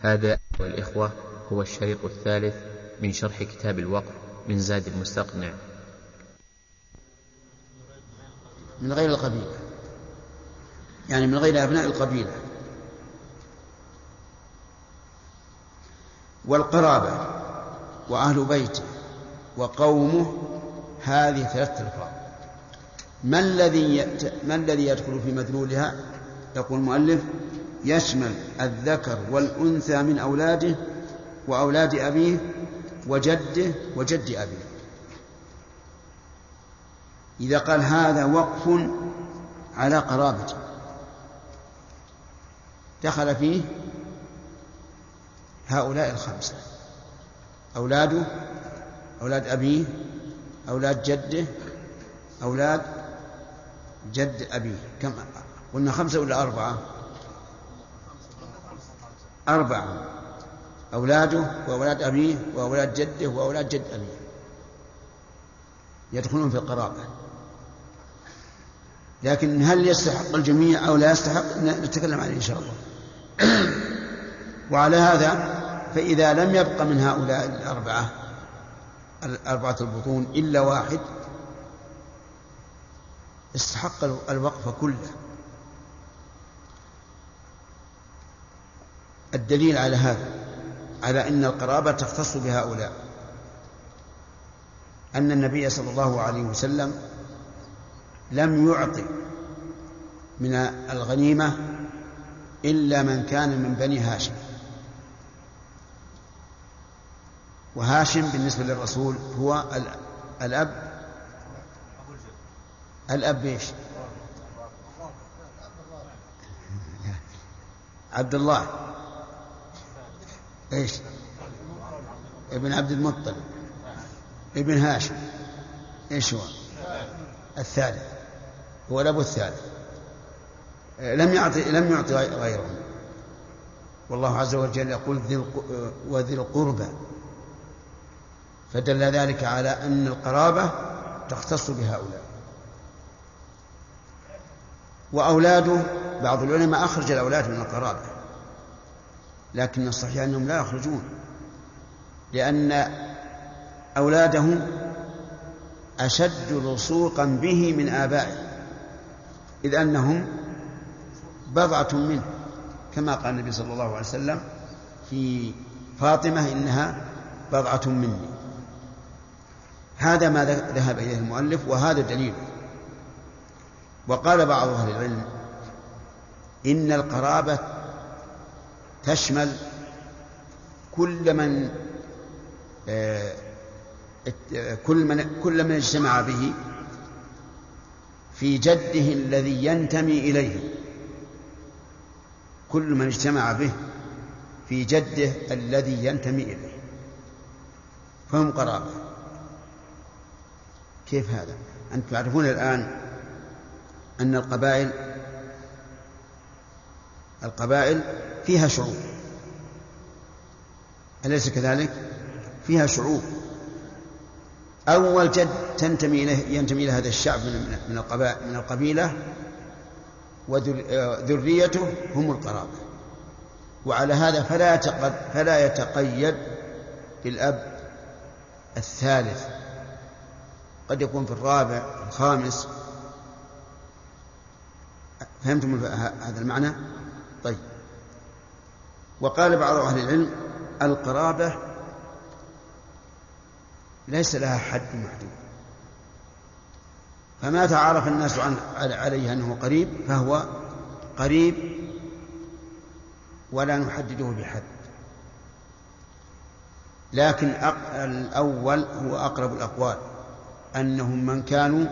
هذا والإخوة هو الشريط الثالث من شرح كتاب الوقف من زاد المستقنع. من غير القبيلة. يعني من غير أبناء القبيلة. والقرابة وأهل بيته وقومه هذه ثلاثة ألفاظ. ما الذي ما الذي يدخل في مدلولها؟ يقول المؤلف يشمل الذكر والأنثى من أولاده وأولاد أبيه وجده وجد أبيه. إذا قال هذا وقف على قرابته. دخل فيه هؤلاء الخمسة. أولاده أولاد أبيه أولاد جده أولاد جد أبيه. كم قلنا خمسة ولا أربعة؟ أربعة. أولاده وأولاد أبيه وأولاد جده وأولاد جد أبيه. يدخلون في القرابة. لكن هل يستحق الجميع أو لا يستحق؟ نتكلم عليه إن شاء الله. وعلى هذا فإذا لم يبق من هؤلاء الأربعة الأربعة البطون إلا واحد استحق الوقف كله. الدليل على هذا على أن القرابة تختص بهؤلاء. أن النبي صلى الله عليه وسلم لم يعطي من الغنيمة إلا من كان من بني هاشم. وهاشم بالنسبة للرسول هو الأب. الأب إيش؟ عبد الله. إيش؟ ابن عبد المطلب. ابن هاشم. إيش هو؟ الثالث. هو الأب الثالث. لم يعطي لم يعطي غيره. والله عز وجل يقول ذي وذي القربى. فدل ذلك على أن القرابة تختص بهؤلاء. وأولاده بعض العلماء أخرج الأولاد من القرابة. لكن الصحيح أنهم لا يخرجون لأن أولاده أشد لصوقا به من آبائه إذ أنهم بضعة منه كما قال النبي صلى الله عليه وسلم في فاطمة إنها بضعة مني. هذا ما ذهب إليه المؤلف وهذا دليل. وقال بعض أهل العلم إن القرابة تشمل كل من آه، كل من كل من اجتمع به في جده الذي ينتمي إليه. كل من اجتمع به في جده الذي ينتمي إليه. فهم قرابة. كيف هذا؟ أنتم تعرفون الآن أن القبائل القبائل فيها شعوب. أليس كذلك؟ فيها شعوب. أول جد تنتمي إليه ينتمي إلى هذا الشعب من من القبائل من القبيلة وذريته هم القرابة وعلى هذا فلا فلا يتقيد بالأب الثالث. قد يكون في الرابع الخامس. فهمتم هذا المعنى؟ طيب. وقال بعض أهل العلم القرابة ليس لها حد محدود. فما تعارف الناس عن عليه أنه قريب فهو قريب ولا نحدده بحد. لكن الأول هو أقرب الأقوال أنهم من كانوا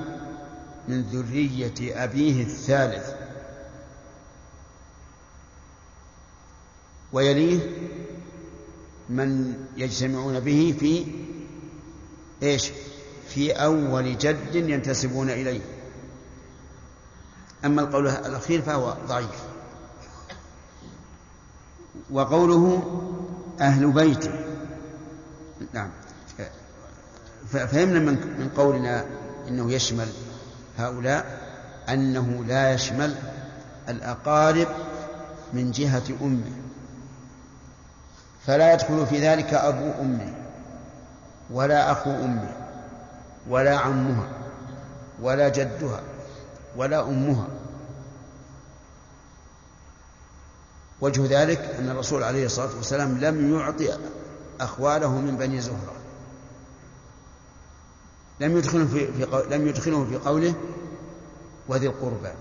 من ذرية أبيه الثالث. ويليه من يجتمعون به في إيش؟ في أول جد ينتسبون إليه. أما القول الأخير فهو ضعيف. وقوله أهل بيته نعم. فهمنا من قولنا إنه يشمل هؤلاء أنه لا يشمل الأقارب من جهة أمه. فلا يدخل في ذلك أبو أمه ولا أخو أمه ولا عمها ولا جدها ولا أمها. وجه ذلك أن الرسول عليه الصلاة والسلام لم يعطي أخواله من بني زهرة. لم يدخلهم في, في لم يدخلهم في قوله وذي القربى.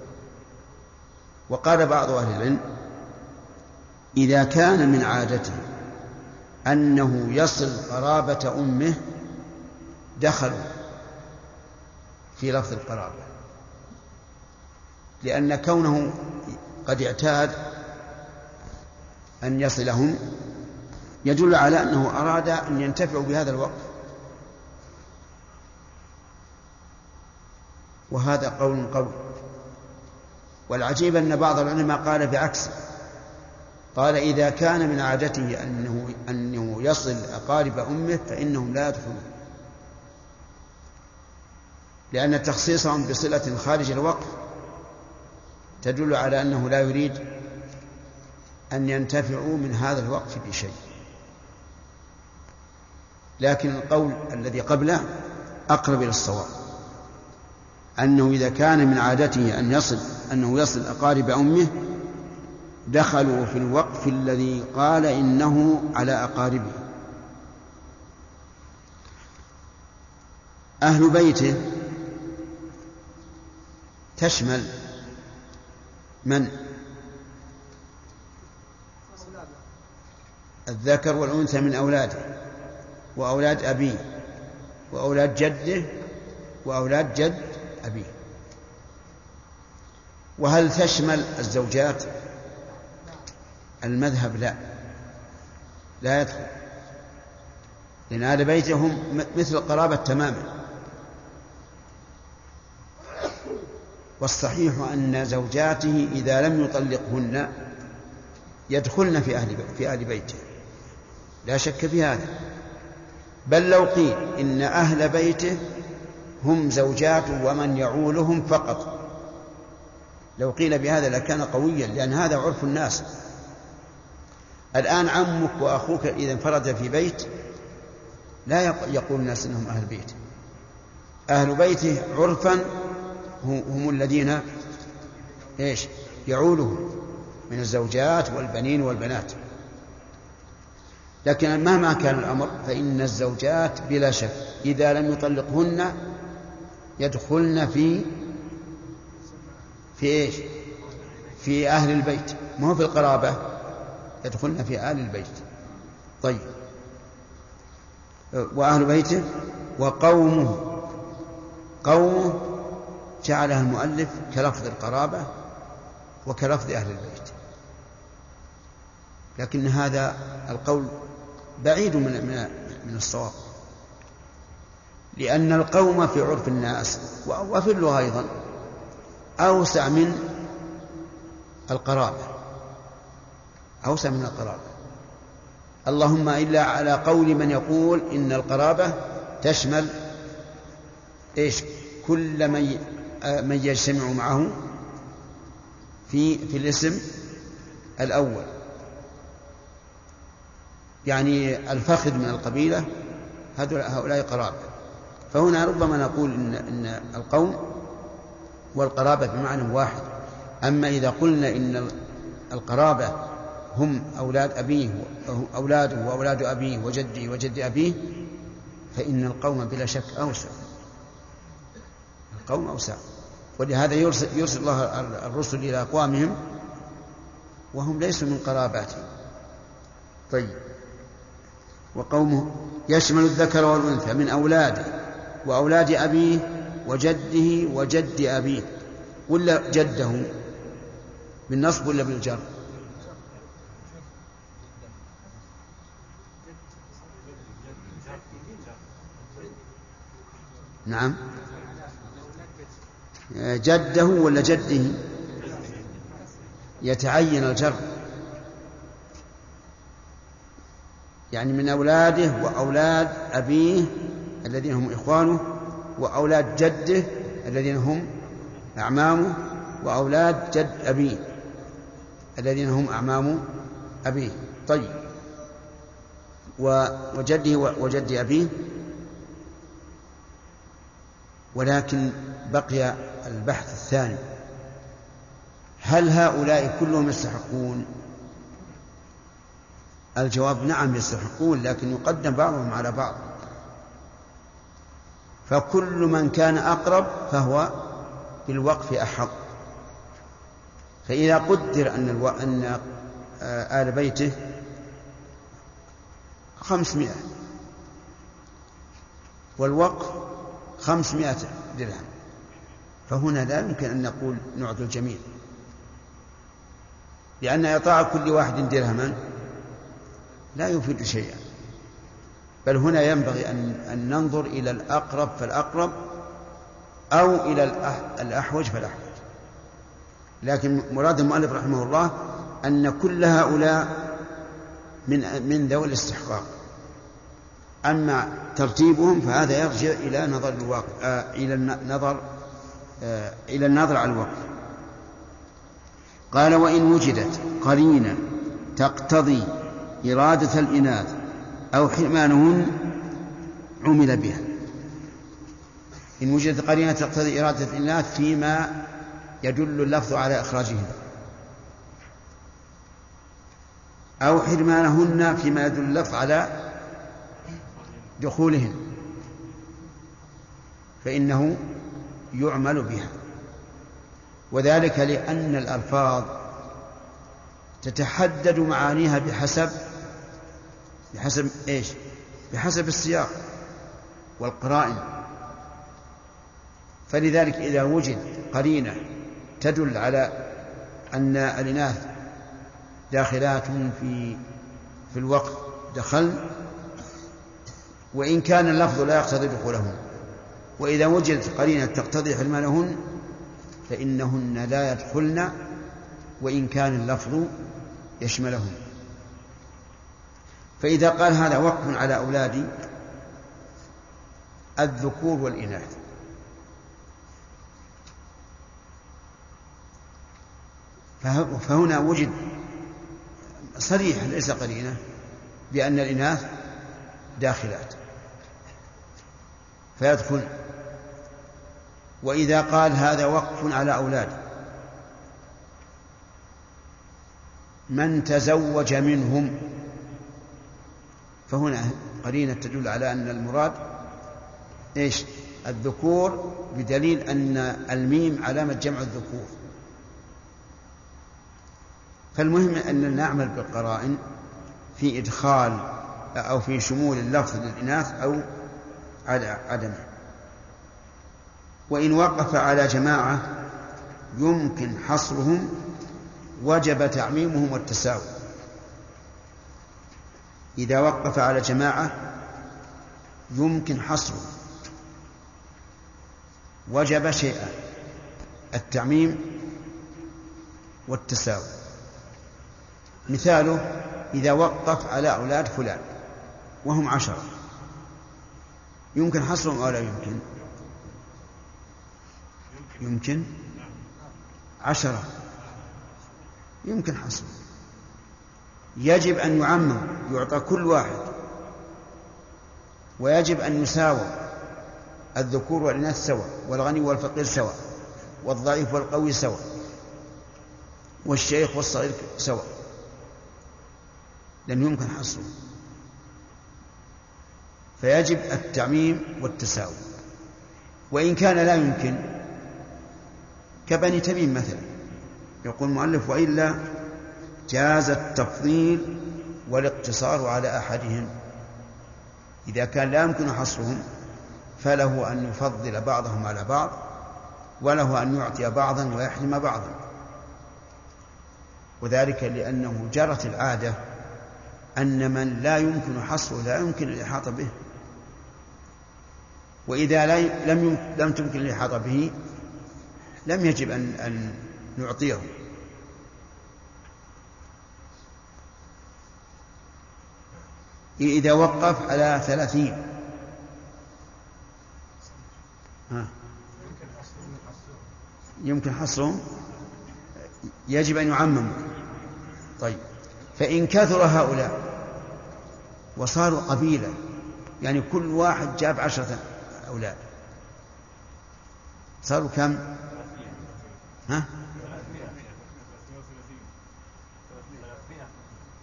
وقال بعض أهل العلم إذا كان من عادته أنه يصل قرابة أمه دخلوا في لفظ القرابة. لأن كونه قد اعتاد أن يصلهم يدل على أنه أراد أن ينتفعوا بهذا الوقف وهذا قول قوي والعجيب أن بعض العلماء قال بعكسه قال إذا كان من عادته أنه أنه يصل أقارب أمه فإنهم لا يدخلون لأن تخصيصهم بصلة خارج الوقف تدل على أنه لا يريد أن ينتفعوا من هذا الوقف بشيء. لكن القول الذي قبله أقرب إلى الصواب. أنه إذا كان من عادته أن يصل أنه يصل أقارب أمه دخلوا في الوقف الذي قال إنه على أقاربه. أهل بيته تشمل من؟ الذكر والأنثى من أولاده وأولاد أبيه وأولاد جده وأولاد جد أبيه. وهل تشمل الزوجات؟ المذهب لا. لا يدخل. لأن أهل بيته هم مثل القرابة تماما. والصحيح أن زوجاته إذا لم يطلقهن يدخلن في أهل في أهل بيته. لا شك في هذا. بل لو قيل إن أهل بيته هم زوجاته ومن يعولهم فقط. لو قيل بهذا لكان قويا لأن هذا عرف الناس. الآن عمك وأخوك إذا انفرد في بيت لا يقول الناس أنهم أهل بيت. أهل بيته عرفا هم الذين إيش؟ يعولهم من الزوجات والبنين والبنات. لكن مهما كان الأمر فإن الزوجات بلا شك إذا لم يطلقهن يدخلن في في إيش؟ في أهل البيت. ما هو في القرابة. يدخلن في أهل البيت. طيب. وأهل بيته وقومه. قومه جعلها المؤلف كلفظ القرابة وكلفظ أهل البيت. لكن هذا القول بعيد من من من الصواب. لأن القوم في عرف الناس وفي اللغة أيضا أوسع من القرابة. أوسع من القرابة. اللهم إلا على قول من يقول إن القرابة تشمل إيش؟ كل من من يجتمع معه في في الاسم الأول. يعني الفخذ من القبيلة هؤلاء قرابة. فهنا ربما نقول إن, إن القوم والقرابة بمعنى واحد. أما إذا قلنا إن القرابة هم أولاد أبيه أولاده وأولاد أبيه وجده وجد أبيه فإن القوم بلا شك أوسع. القوم أوسع. ولهذا يرسل, يرسل الله الرسل إلى أقوامهم وهم ليسوا من قراباته طيب. وقومه يشمل الذكر والأنثى من أولاده وأولاد أبيه وجده وجد أبيه ولا جده بالنصب ولا بالجر نعم. جده ولا جده؟ يتعين الجر. يعني من أولاده وأولاد أبيه الذين هم إخوانه وأولاد جده الذين هم أعمامه وأولاد جد أبيه الذين هم أعمام أبيه. طيب. وجده وجد أبيه ولكن بقي البحث الثاني. هل هؤلاء كلهم يستحقون؟ الجواب نعم يستحقون لكن يقدم بعضهم على بعض. فكل من كان أقرب فهو بالوقف أحق. فإذا قدر أن ألو... أن آه، آل بيته خمسمائة. والوقف خمسمائة درهم. فهنا لا يمكن أن نقول نعطي الجميع. لأن إعطاء كل واحد درهما لا يفيد شيئا. بل هنا ينبغي أن, أن ننظر إلى الأقرب فالأقرب أو إلى الأحوج فالأحوج. لكن مراد المؤلف رحمه الله أن كل هؤلاء من من ذوي الاستحقاق. أما ترتيبهم فهذا يرجع إلى نظر الواقع آه إلى النظر آه إلى النظر على الوقف قال وإن وجدت قرينة تقتضي إرادة الإناث أو حرمانهن عمل بها. إن وجدت قرينة تقتضي إرادة الإناث فيما يدل اللفظ على إخراجهن. أو حرمانهن فيما يدل اللفظ على دخولهن فإنه يعمل بها وذلك لأن الألفاظ تتحدد معانيها بحسب بحسب إيش؟ بحسب السياق والقرائن فلذلك إذا وجد قرينة تدل على أن الإناث داخلات في في الوقت دخل وإن كان اللفظ لا يقتضي دخولهن. وإذا وجدت قرينة تقتضي حرمانهن فإنهن لا يدخلن وإن كان اللفظ يشملهن. فإذا قال هذا وقف على أولادي الذكور والإناث. فهنا وجد صريح ليس قرينة بأن الإناث داخلات. فيدخل. وإذا قال هذا وقف على أولاد. من تزوج منهم. فهنا قرينة تدل على أن المراد إيش؟ الذكور بدليل أن الميم علامة جمع الذكور. فالمهم أن نعمل بالقرائن في إدخال أو في شمول اللفظ للإناث أو عدمه. وإن وقف على جماعة يمكن حصرهم وجب تعميمهم والتساوي. إذا وقف على جماعة يمكن حصره وجب شيئا التعميم والتساوي. مثاله إذا وقف على أولاد فلان. وهم عشرة. يمكن حصرهم أو لا يمكن؟ يمكن؟ عشرة. يمكن حصرهم يجب أن يعمم يعطى كل واحد. ويجب أن يساوى الذكور والإناث سواء والغني والفقير سواء والضعيف والقوي سواء والشيخ والصغير سواء. لم يمكن حصره فيجب التعميم والتساوي. وإن كان لا يمكن كبني تميم مثلا يقول المؤلف وإلا جاز التفضيل والاقتصار على أحدهم. إذا كان لا يمكن حصرهم فله أن يفضل بعضهم على بعض وله أن يعطي بعضا ويحرم بعضا. وذلك لأنه جرت العادة أن من لا يمكن حصره لا يمكن الإحاطة به. وإذا لم لم تمكن الإحاطة به لم يجب أن أن نعطيه. إذا وقف على ثلاثين. ها. يمكن حصرهم؟ يجب أن يعمموا. طيب. فإن كثر هؤلاء وصاروا قبيلة يعني كل واحد جاب عشرة أولاد صاروا كم؟ ها؟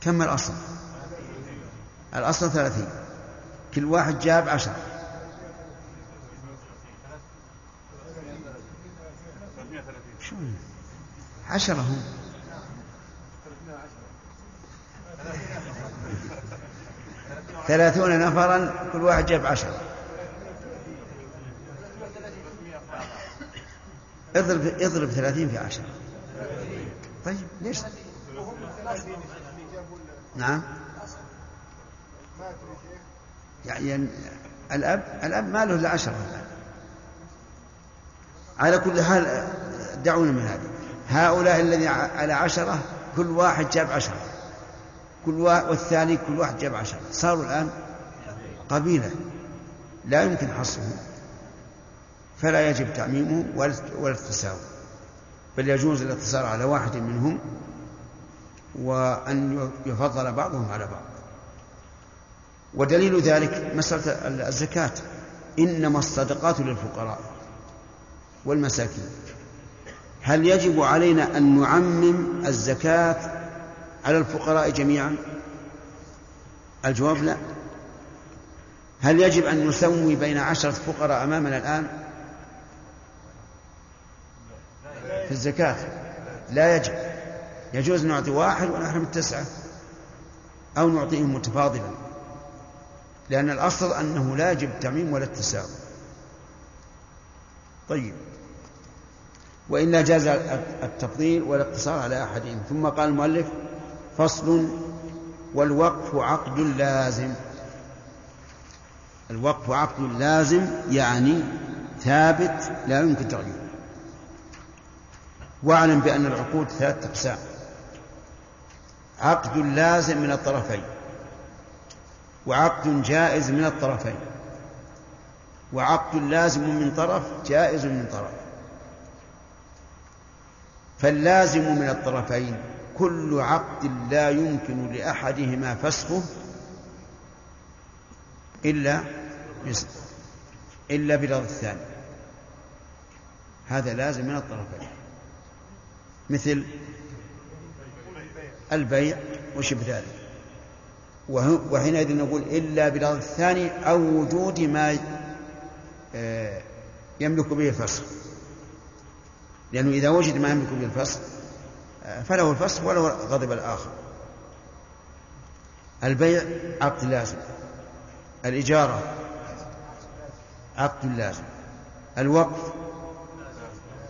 كم الأصل؟ الأصل ثلاثين كل واحد جاب عشرة عشرة هم ثلاثون نفرا كل واحد جاب عشرة اضرب اضرب ثلاثين في عشرة. طيب ليش؟ نعم. يعني الأب الأب ما له إلا عشرة على كل حال دعونا من هذا هؤلاء الذي على عشرة كل واحد جاب عشرة. كل واحد والثاني كل واحد جاب عشرة. صاروا الآن قبيلة. لا يمكن حصرهم. فلا يجب تعميمه ولا التساوي بل يجوز الاقتصار على واحد منهم وأن يفضل بعضهم على بعض. ودليل ذلك مسألة الزكاة إنما الصدقات للفقراء والمساكين. هل يجب علينا أن نعمم الزكاة على الفقراء جميعا؟ الجواب لا. هل يجب أن نسوي بين عشرة فقراء أمامنا الآن؟ في الزكاة. لا يجب. يجوز نعطي واحد ونحرم التسعة. أو نعطيهم متفاضلا. لأن الأصل أنه لا يجب التعميم ولا التساوي. طيب. وإلا جاز التفضيل والاقتصار على أحدهم. ثم قال المؤلف فصل والوقف عقد لازم. الوقف عقد لازم يعني ثابت لا يمكن تغييره واعلم بأن العقود ثلاثة أقسام. عقد لازم من الطرفين. وعقد جائز من الطرفين. وعقد لازم من طرف جائز من طرف. فاللازم من الطرفين كل عقد لا يمكن لأحدهما فسخه إلا إلا برضا الثاني. هذا لازم من الطرفين. مثل البيع وشبه ذلك. وحينئذ نقول إلا برضا الثاني أو وجود ما آه، يملك به الفسخ لأنه إذا وجد ما يملك به الفسخ آه، فله الفسخ ولو غضب الآخر. البيع عقد لازم. الإجارة عقد لازم. الوقف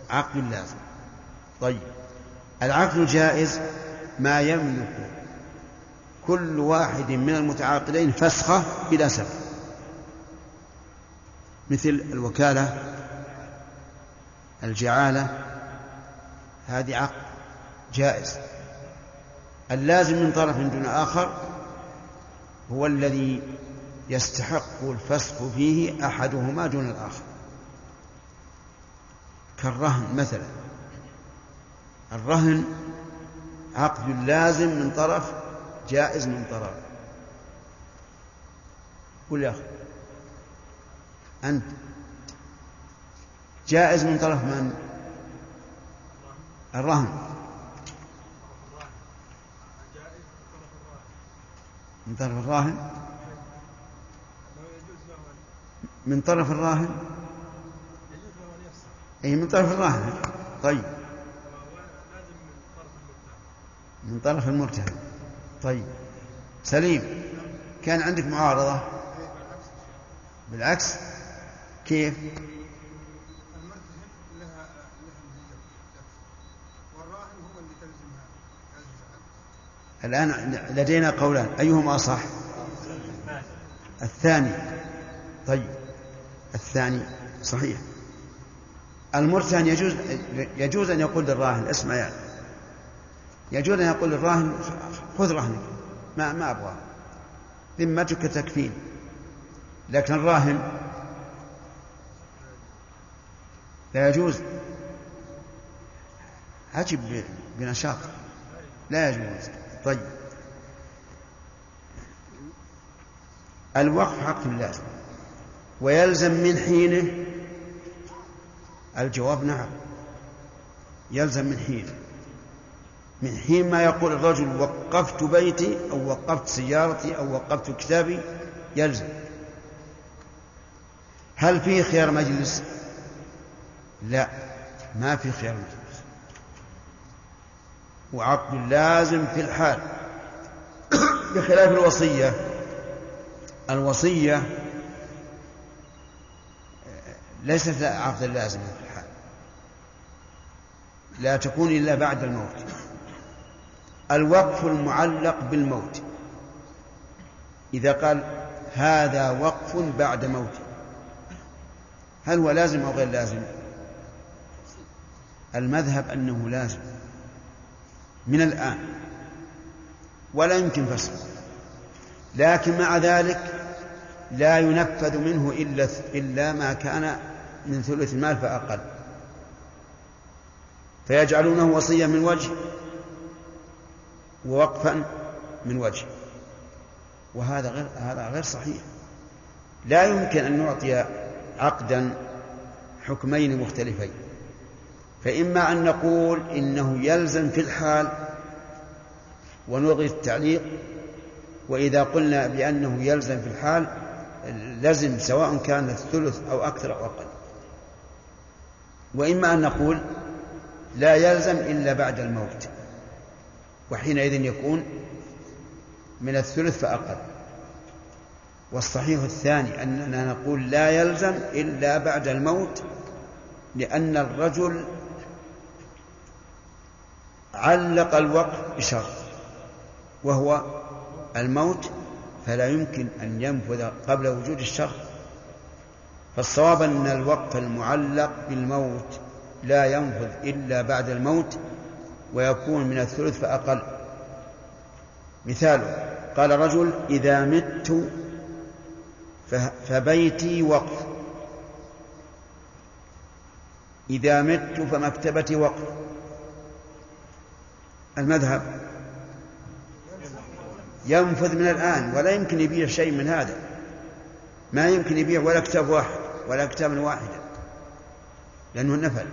عقد لازم. طيب. العقد الجائز ما يملك كل واحد من المتعاقدين فسخة بلا سبب. مثل الوكالة الجعالة هذه عقد جائز. اللازم من طرف دون آخر هو الذي يستحق الفسخ فيه أحدهما دون الآخر. كالرهن مثلا. الرهن عقد لازم من طرف جائز من طرف. قل يا أخي أنت جائز من طرف من؟ الرهن. من طرف الراهن؟ من طرف الراهن؟ أي من طرف الراهن. طيب. من طرف المرتهن. طيب. سليم كان عندك معارضة؟ بالعكس. كيف؟ الآن لدينا قولان أيهما أصح؟ الثاني. طيب. الثاني صحيح. المرتهن يجوز يجوز أن يقول للراهن اسمع يعني يجوز أن يقول للراهن خذ رهنك ما ما أبغى ذمتك تكفين. لكن الراهن لا يجوز. أجب بنشاط. لا يجوز. طيب. الوقف حق لازم ويلزم من حينه. الجواب نعم. يلزم من حينه. من حين ما يقول الرجل وقفت بيتي أو وقفت سيارتي أو وقفت كتابي يلزم. هل فيه خيار مجلس؟ لا ما في خيار مجلس. وعقد لازم في الحال. بخلاف الوصية الوصية ليست عقدا لازما في الحال. لا تكون إلا بعد الموت. الوقف المعلق بالموت. إذا قال هذا وقف بعد موتي هل هو لازم أو غير لازم؟ المذهب أنه لازم. من الآن. ولا يمكن فسخه لكن مع ذلك لا ينفذ منه إلا إلا ما كان من ثلث المال فأقل. فيجعلونه وصية من وجه ووقفا من وجه. وهذا غير هذا غير صحيح. لا يمكن أن نعطي عقدا حكمين مختلفين. فإما أن نقول إنه يلزم في الحال ونلغي التعليق وإذا قلنا بأنه يلزم في الحال لزم سواء كان الثلث أو أكثر أو أقل. وإما أن نقول لا يلزم إلا بعد الموت. وحينئذ يكون من الثلث فأقل. والصحيح الثاني أننا نقول لا يلزم إلا بعد الموت لأن الرجل علق الوقف بشرط وهو الموت فلا يمكن أن ينفذ قبل وجود الشرط فالصواب أن الوقف المعلق بالموت لا ينفذ إلا بعد الموت ويكون من الثلث فأقل. مثال قال رجل إذا مت فبيتي وقف. إذا مت فمكتبتي وقف. المذهب. ينفذ من الآن ولا يمكن يبيع شيء من هذا. ما يمكن يبيع ولا كتاب واحد ولا كتابا واحدا لأنه نفل.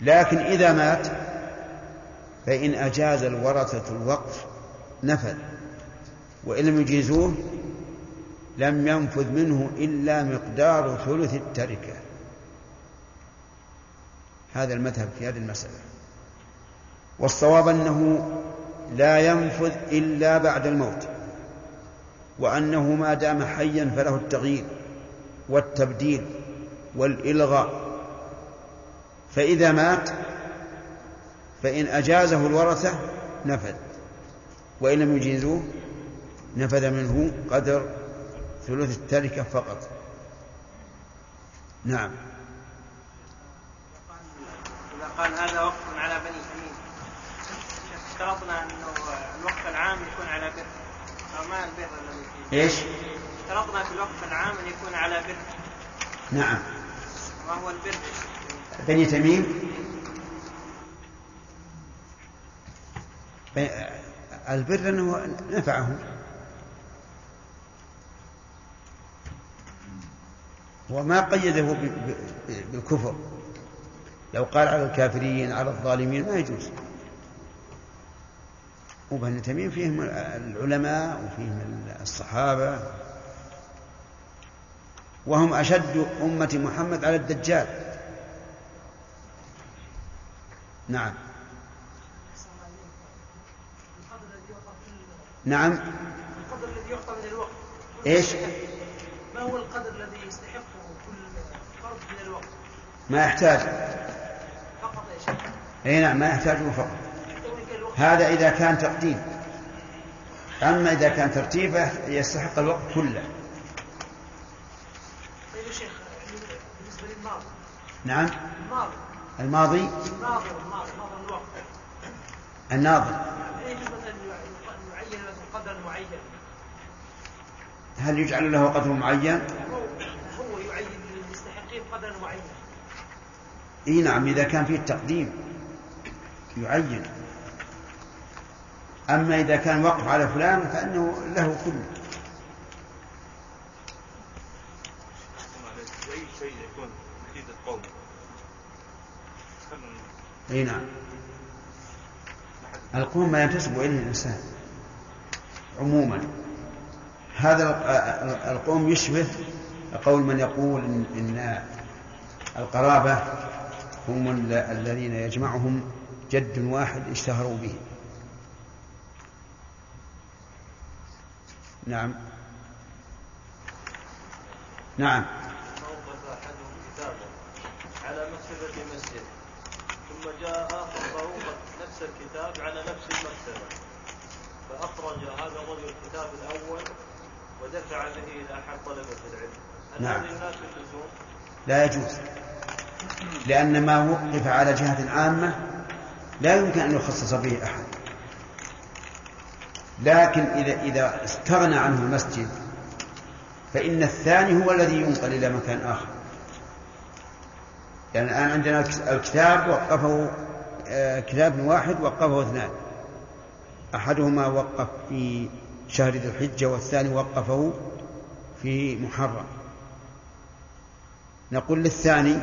لكن إذا مات فإن أجاز الورثة الوقف نفذ وإن لم يجيزوه لم ينفذ منه إلا مقدار ثلث التركة. هذا المذهب في هذه المسألة. والصواب أنه لا ينفذ إلا بعد الموت وأنه ما دام حيا فله التغيير والتبديل والإلغاء. فإذا مات فإن أجازه الورثة نفذ وإن لم يجيزوه نفذ منه قدر ثلث التركة فقط. نعم. إذا قال هذا وقف على بني تميم اشترطنا أنه الوقف العام يكون على بر. أو ما البر الذي فيه؟ إيش؟ اشترطنا في الوقف العام أن يكون على بر. نعم. ما هو البر؟ بني تميم؟ البر أنه نفعهم وما قيده بالكفر. لو قال على الكافرين على الظالمين ما يجوز. وبني تميم فيهم العلماء وفيهم الصحابة. وهم أشد أمة محمد على الدجال. نعم. نعم. القدر الذي يعطى من الوقت. إيش؟ ما هو القدر الذي يستحقه كل فرد من الوقت؟ ما يحتاج. فقط يا شيخ إي نعم ما يحتاجه فقط. هذا إذا كان تقديم أما إذا كان ترتيب يستحق الوقت كله. طيب يا شيخ بالنسبة للماضي. نعم. الماضي. الماضي؟ الناظر الناظر ناظر الوقت. الناظر. مثلا معين. هل يجعل له قدر معين؟ هو يعين للمستحقين قدرا معينا إي نعم إذا كان فيه التقديم يعين. أما إذا كان وقف على فلان فإنه له كله إي نعم. القوم ما ينتسب إليه الإنسان. عموما. هذا القوم يشبه قول من يقول ان, إن القرابة هم الذين يجمعهم جد واحد اشتهروا به. نعم. نعم. موقف أحدهم كتابا على مكتبة مسجد ثم جاء آخر فوقف نفس الكتاب على نفس المكتبة. فأخرج هذا الرجل الكتاب الأول ودفع به إلى أحد طلبة العلم. هل نعم. هذه الناس اللزوم؟ لا يجوز. لأن ما وقف على جهة عامة لا يمكن أن يخصص به أحد. لكن إذا إذا استغنى عنه المسجد فإن الثاني هو الذي ينقل إلى مكان آخر. يعني الآن عندنا الكتاب وقفه آه، كتاب واحد وقفه اثنان. أحدهما وقف في شهر ذي الحجة والثاني وقفه في محرم. نقول للثاني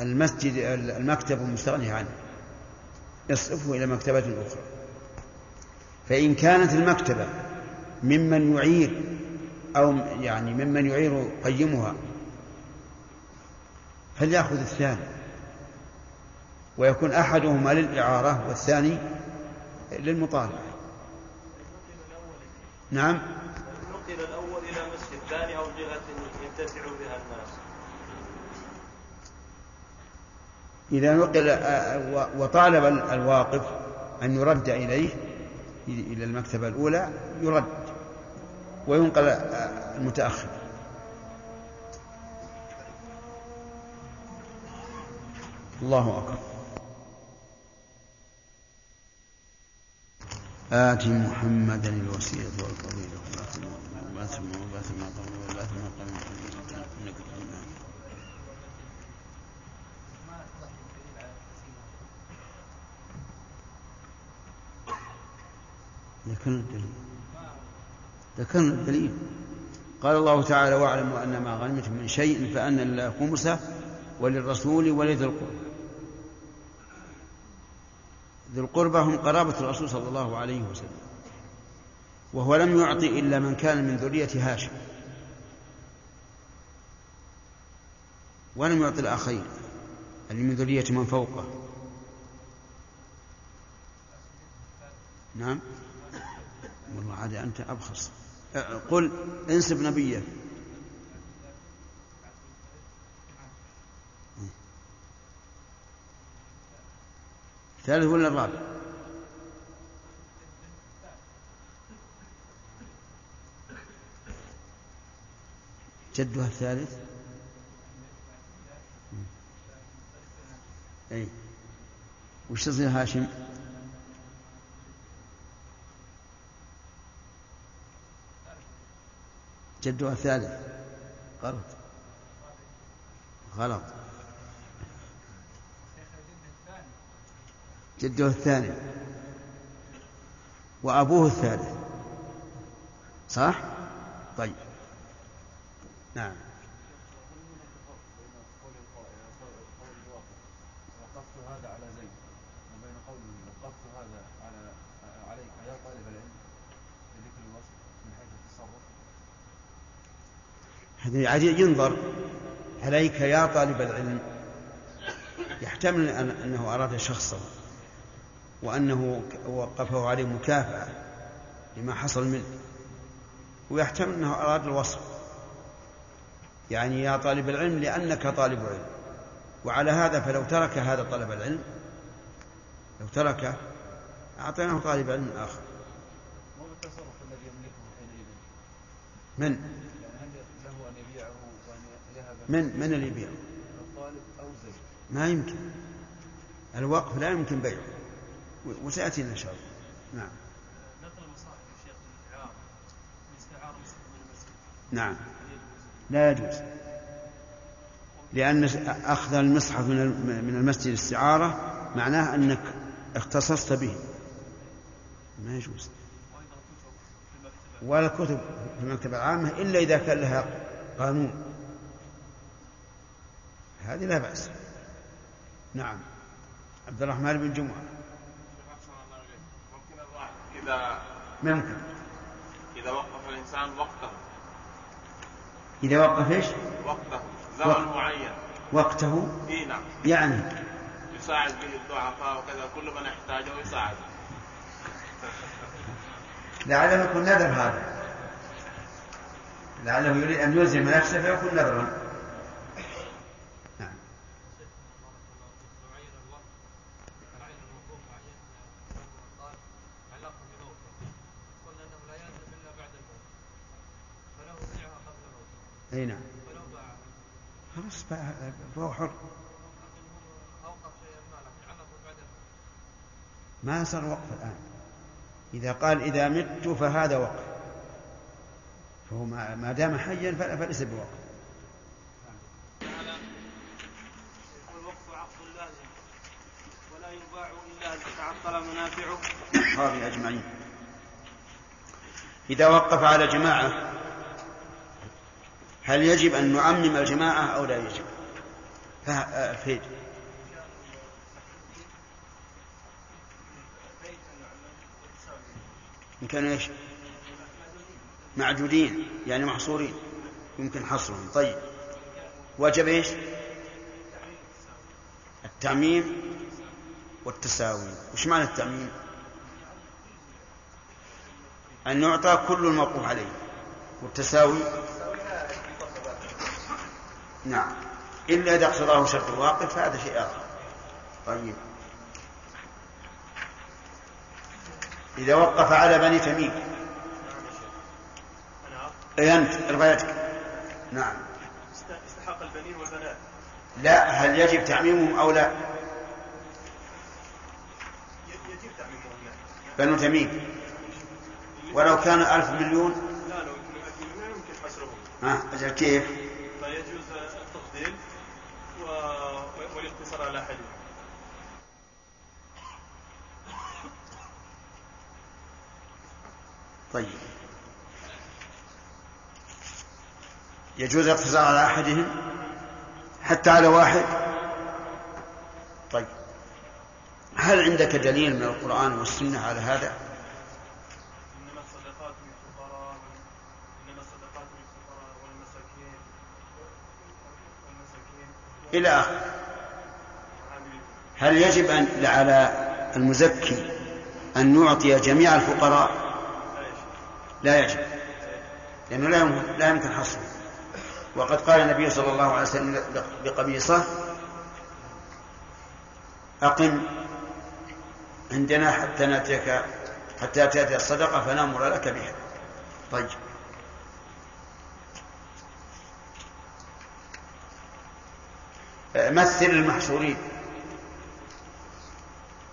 المسجد المكتب المستغني عنه يصرفه إلى مكتبة أخرى. فإن كانت المكتبة ممن يعير أو يعني ممن يعير قيمها فليأخذ الثاني. ويكون أحدهما للإعارة والثاني للمطالعة. نعم. نقل الأول إلى مسجد ثاني أو جهة ينتفع بها الناس. إذا نقل وطالب الواقف أن يرد إليه إلى المكتبة الأولى يرد وينقل المتأخر. الله أكبر. آت محمدا الوسيلة والفضيلة. ذكرنا الدليل. ذكرنا الدليل. قال الله تعالى واعلموا أن ما غنمتم من شيء فأن لله خمسه وللرسول ولذي القربى. ذي القربى هم قرابة الرسول صلى الله عليه وسلم وهو لم يعطي إلا من كان من ذرية هاشم. ولم يعطي الآخرين اللي من ذرية من فوقه. نعم. والله عاد أنت أبخص. قل انسب نبيه الثالث ولا الرابع؟ جدها الثالث. أي. وش تصير هاشم؟ جدها الثالث. غلط. غلط. جده الثاني. وأبوه الثالث. صح؟ طيب. نعم. هذه عاد ينظر عليك يا طالب العلم. يحتمل أن أنه أراد شخصا. وأنه وقفه عليه مكافأة لما حصل منه. ويحتمل أنه أراد الوصف. يعني يا طالب العلم لأنك طالب علم. وعلى هذا فلو ترك هذا طلب العلم لو تركه أعطيناه طالب علم آخر؟ من؟ يعني يبيعه من؟ من اللي يبيع الطالب أو زيد؟ ما يمكن. الوقف لا يمكن بيعه. وسيأتينا إن شاء الله. نعم. نعم. لا يجوز. لأن أخذ المصحف من الم- من المسجد استعارة معناه أنك اختصصت به. ما يجوز. ولا كتب في المكتبة العامة إلا إذا كان لها قانون. هذه لا بأس. نعم. عبد الرحمن بن الراحل إذا ممكن إذا وقف الإنسان وقته. إذا وقف إيش؟ وقته. وقت. زمن معين. وقته؟ إي نعم يعني؟ يساعد به الضعفاء وكذا كل من يحتاجه يساعد لعله يكون نذر هذا. لعله يريد أن يلزم نفسه فيكون نذرا نعم نوعين الوقت العين الموقوف عين قال علاقه بموته قلنا انه لا يلزم الا بعد الموت فله بيعها قبل أي نعم. خلاص فهو حر. ما صار وقف الآن. إذا قال إذا مت فهذا وقف. فهو ما دام حيا فليس بوقف. تتعطل منافعه أجمعين. إذا وقف على جماعة هل يجب أن نعمم الجماعة أو لا يجب؟ آه، فيد إن كانوا إيش؟ معدودين يعني محصورين يمكن حصرهم طيب وجب إيش؟ التعميم والتساوي وش معنى التعميم؟ أن يعطى كل الموقوف عليه والتساوي نعم. إلا إذا اقتضاه شرط الواقف فهذا شيء آخر. طيب. إذا وقف على بني تميم. أي أنت؟ يدك نعم. استحق البنين والبنات. لا هل يجب تعميمهم أو لا؟ يجب تعميمهم بنو تميم. ولو كان ألف مليون؟ لا لو يكون ألف مليون يمكن حصرهم. ها أجل كيف فيجوز التفضيل و... والاقتصار على أحدهم طيب. يجوز الاقتصار على أحدهم حتى على واحد؟ طيب. هل عندك دليل من القرآن والسنة على هذا؟ إنما الصدقات للفقراء إنما الصدقات للفقراء والمساكين. والمساكين. إلى آخره هل يجب أن على المزكي أن يعطي جميع الفقراء؟ لا يجب لأنه لا يمكن, لا يمكن حصره. وقد قال النبي صلى الله عليه وسلم لقبيصة أقم عندنا حتى نأتيك حتى تأتي الصدقة فنأمر لك بها. طيب. مثل المحصورين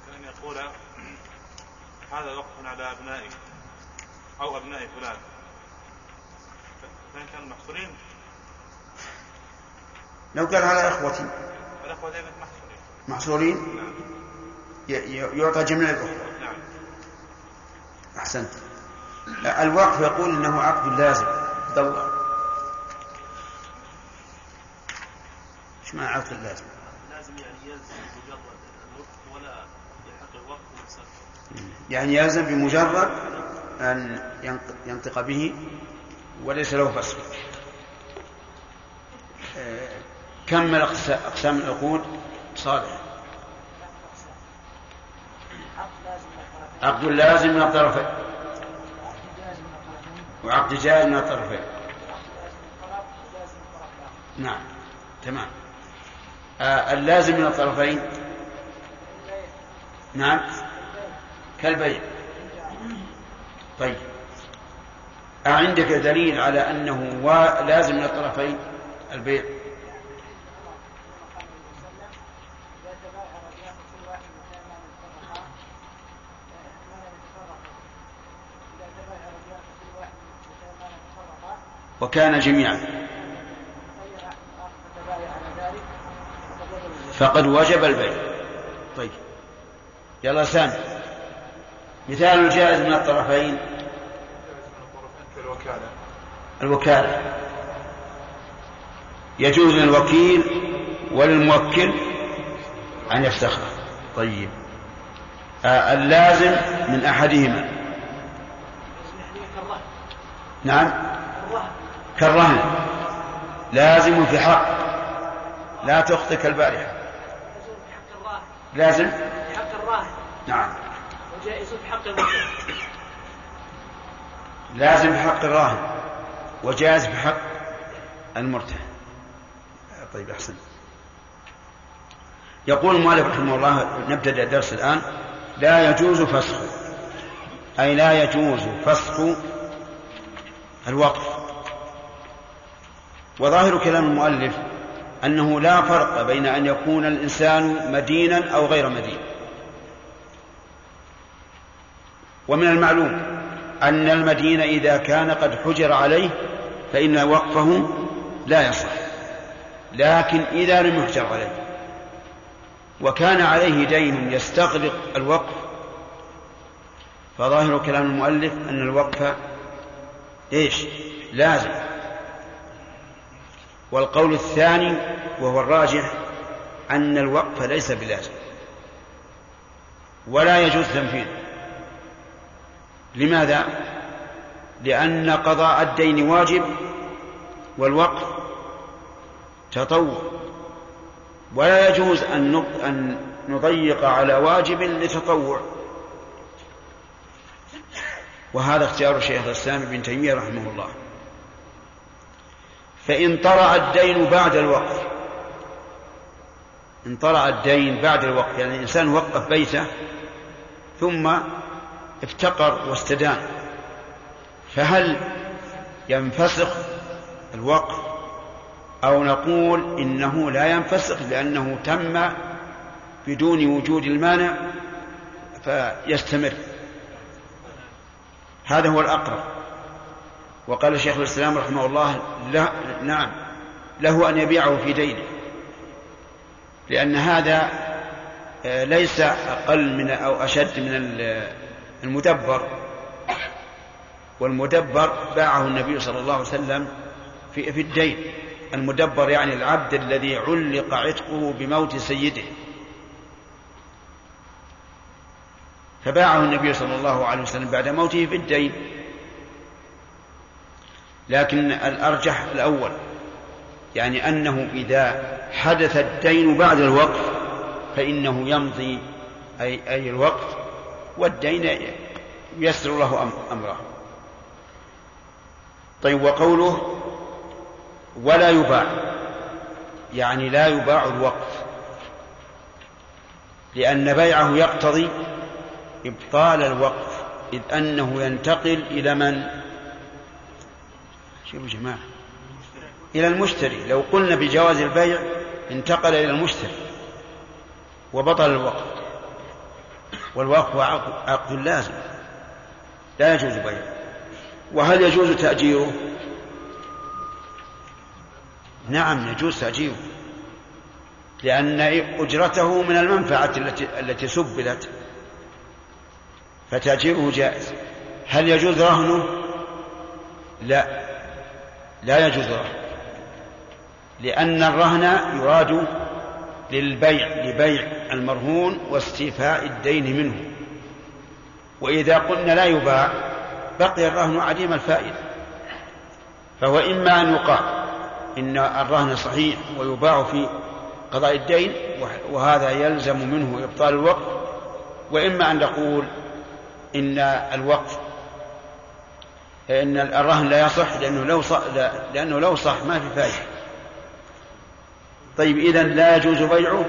كان يقول هذا وقف على أبنائك أو أبناء فلان. فإن كانوا محصورين. لو قال على إخوتي. دائما محصورين. محصورين؟ ي- يعطى جميع الأخوة. نعم. أحسنت. الوقف يقول إنه عقد لازم. عبد الله إيش معنى عقد لازم؟ لازم يعني يلزم مجرد الوقت ولا يعني يلزم بمجرد أن ينطق به وليس له فصل. آه، أقس- أقسام العقود؟ صالح. عقد لازم من الطرفين. وعقد جائز من الطرفين. نعم تمام. آه اللازم من الطرفين نعم. كالبيع. طيب. أعندك دليل على أنه لازم من الطرفين البيع. وكان جميعا. فقد وجب البيع. طيب. يلا سامي مثال الجائز من الطرفين. كالوكالة الوكالة. يجوز للوكيل وللموكل أن يفتخر طيب. آه اللازم من أحدهما. نعم. كالرهن. لازم في حق. لا تخطئ كالبارحة. لازم. نعم. وجائز في حق المرتهن لازم في حق الراهن. وجائز في حق المرتهن. طيب أحسن. يقول المؤلف رحمه الله نبتدأ الدرس الآن. لا يجوز فسخ. أي لا يجوز فسخ الوقف. وظاهر كلام المؤلف أنه لا فرق بين أن يكون الإنسان مدينا أو غير مدين. ومن المعلوم أن المدين إذا كان قد حجر عليه فإن وقفه لا يصح. لكن إذا لم يحجر عليه وكان عليه دين يستغرق الوقف فظاهر كلام المؤلف أن الوقف إيش؟ لازم. والقول الثاني وهو الراجح أن الوقف ليس بلازم ولا يجوز تنفيذه. لماذا؟ لأن قضاء الدين واجب والوقف تطوع. ولا يجوز أن نضيق على واجب لتطوع. وهذا اختيار شيخ الإسلام ابن تيمية رحمه الله. فإن طرأ الدين بعد الوقف إن طرأ الدين بعد الوقف يعني الإنسان وقف بيته ثم افتقر واستدان. فهل ينفسخ الوقف أو نقول إنه لا ينفسخ لأنه تم بدون وجود المانع فيستمر؟ هذا هو الأقرب. وقال شيخ الإسلام رحمه الله لا نعم له أن يبيعه في دينه. لأن هذا ليس أقل من أو أشد من المدبر. والمدبر باعه النبي صلى الله عليه وسلم في, في الدين. المدبر يعني العبد الذي علق عتقه بموت سيده. فباعه النبي صلى الله عليه وسلم بعد موته في الدين. لكن الأرجح الأول يعني أنه إذا حدث الدين بعد الوقف فإنه يمضي أي, أي الوقت والدين يسر له أمره. طيب وقوله ولا يباع يعني لا يباع الوقف لأن بيعه يقتضي إبطال الوقف إذ أنه ينتقل إلى من؟ شوفوا جماعة إلى المشتري. لو قلنا بجواز البيع انتقل إلى المشتري وبطل الوقف والوقف عقد لازم. لا يجوز بيعه وهل يجوز تأجيره؟ نعم يجوز تأجيره. لأن أجرته من المنفعة التي التي سبلت. فتأجيره جائز. هل يجوز رهنه؟ لا. لا يجوز رهنه. لأن الرهن يراد للبيع لبيع المرهون واستيفاء الدين منه. وإذا قلنا لا يباع بقي الرهن عديم الفائدة. فهو إما أن يقال إن الرهن صحيح ويباع في قضاء الدين وهذا يلزم منه إبطال الوقف وإما أن نقول إن الوقف إن الرهن لا يصح لأنه لو صح لأنه لو صح ما في فائدة. طيب إذا لا يجوز بيعه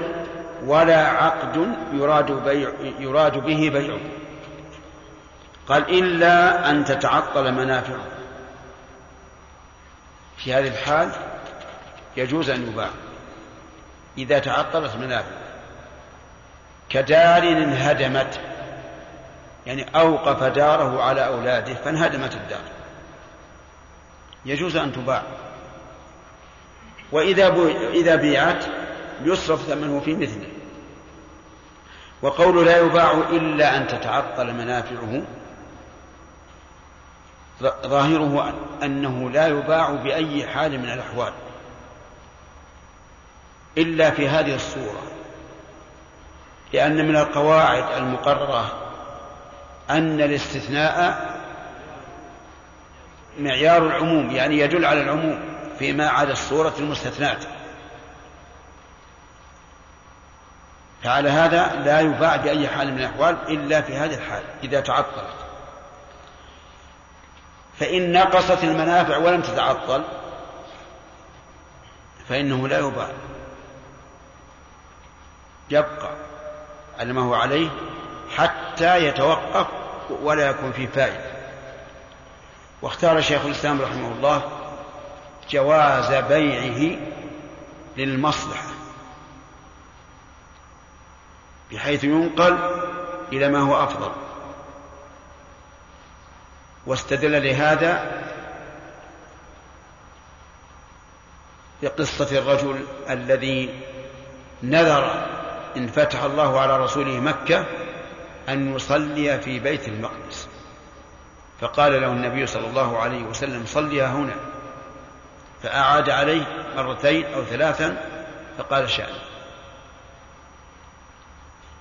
ولا عقد يراد بيع يراد به بيعه. قال إلا أن تتعطل منافعه. في هذه الحال يجوز أن يباع إذا تعطلت منافع كدار انهدمت يعني أوقف داره على أولاده فانهدمت الدار. يجوز أن تباع. وإذا إذا بيعت يصرف ثمنه في مثله. وقول لا يباع إلا أن تتعطل منافعه. ظاهره أنه لا يباع بأي حال من الأحوال. إلا في هذه الصورة. لأن من القواعد المقررة أن الاستثناء معيار العموم يعني يدل على العموم. فيما عدا الصورة المستثناة. فعلى هذا لا يباع بأي حال من الأحوال إلا في هذه الحال إذا تعطلت. فإن نقصت المنافع ولم تتعطل فإنه لا يباع. يبقى على ما هو عليه حتى يتوقف ولا يكون فيه فائدة. واختار شيخ الإسلام رحمه الله جواز بيعه للمصلحة بحيث ينقل إلى ما هو أفضل. واستدل لهذا بقصة الرجل الذي نذر إن فتح الله على رسوله مكة أن يصلي في بيت المقدس. فقال له النبي صلى الله عليه وسلم صليها هنا. فأعاد عليه مرتين أو ثلاثا فقال شأن.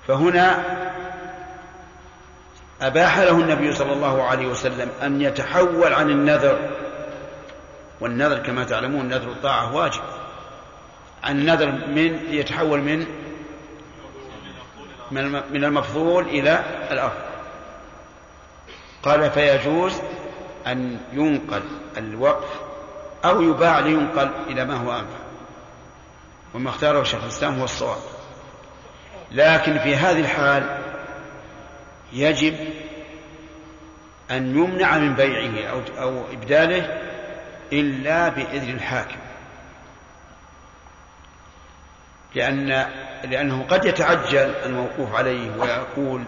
فهنا أباح له النبي صلى الله عليه وسلم أن يتحول عن النذر والنذر كما تعلمون نذر الطاعة واجب. عن النذر من يتحول من من المفضول إلى الأفضل. قال فيجوز أن ينقل الوقف أو يباع لينقل إلى ما هو أنفع. وما اختاره شيخ الإسلام هو الصواب. لكن في هذه الحال يجب أن يمنع من بيعه أو أو إبداله إلا بإذن الحاكم. لأن لأنه قد يتعجل الموقوف عليه ويقول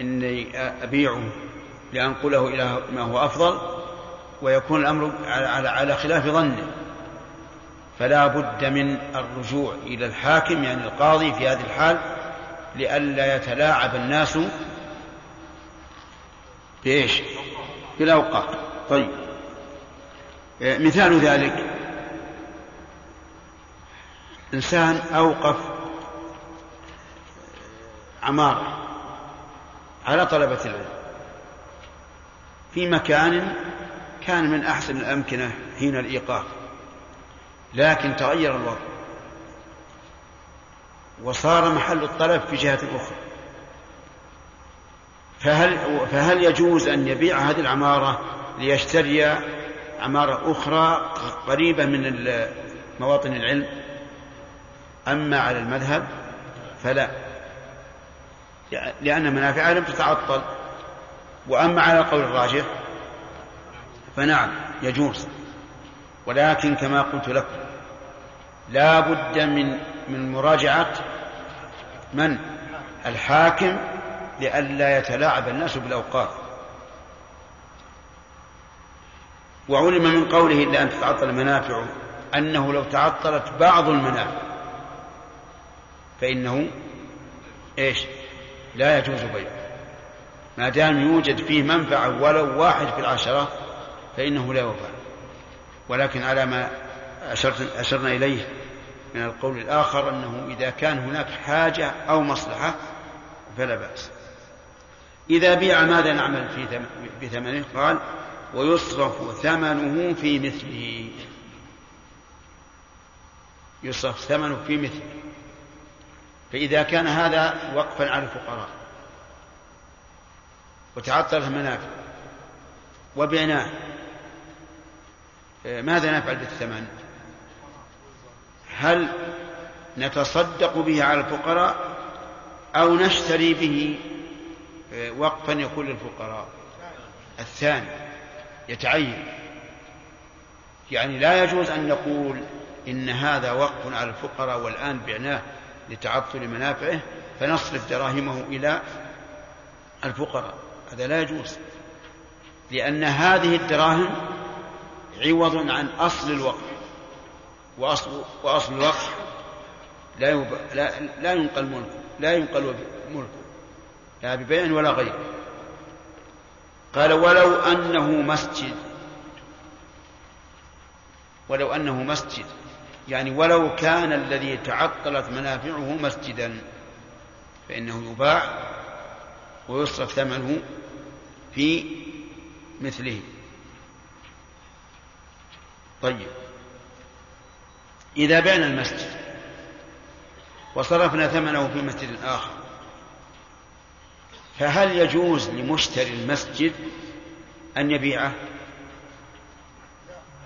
إني أبيعه لأنقله إلى ما هو أفضل. ويكون الأمر على, خلاف ظنه. فلا بد من الرجوع إلى الحاكم يعني القاضي في هذه الحال لئلا يتلاعب الناس بإيش؟ بالأوقات. طيب. مثال ذلك. إنسان أوقف عمارة على طلبة العلم في مكان كان من أحسن الأمكنة حين الإيقاف لكن تغير الوضع وصار محل الطلب في جهة أخرى. فهل, فهل يجوز أن يبيع هذه العمارة ليشتري عمارة أخرى قريبة من مواطن العلم؟ أما على المذهب فلا لأن منافعها لم تتعطل. وأما على القول الراجح فنعم يجوز. ولكن كما قلت لكم لا بد من من مراجعة من؟ الحاكم لئلا يتلاعب الناس بالأوقات وعلم من قوله إلا أن تتعطل منافعه أنه لو تعطلت بعض المنافع فإنه إيش؟ لا يجوز بيعه. ما دام يوجد فيه منفعة ولو واحد في العشرة فإنه لا يوفى ولكن على ما أشرنا إليه من القول الآخر أنه إذا كان هناك حاجة أو مصلحة فلا بأس. إذا بيع ماذا نعمل في بثمنه؟ قال ويصرف ثمنه في مثله. يصرف ثمنه في مثله. فإذا كان هذا وقفا على الفقراء. وتعطلت المنافع وبعناه. ماذا نفعل بالثمن؟ هل نتصدق به على الفقراء أو نشتري به؟ وقفا يكون للفقراء الثاني يتعين. يعني لا يجوز أن نقول إن هذا وقف على الفقراء والآن بعناه لتعطل منافعه فنصرف دراهمه إلى الفقراء. هذا لا يجوز لأن هذه الدراهم عوض عن أصل الوقف وأصل وأصل الوقف لا يب... لا لا ينقل ملكه لا ينقل ملكه. لا ببيع ولا غير. قال ولو أنه مسجد. ولو أنه مسجد. يعني ولو كان الذي تعطلت منافعه مسجدا فإنه يباع ويصرف ثمنه في مثله. طيب. إذا بعنا المسجد وصرفنا ثمنه في مسجد آخر فهل يجوز لمشتري المسجد أن يبيعه؟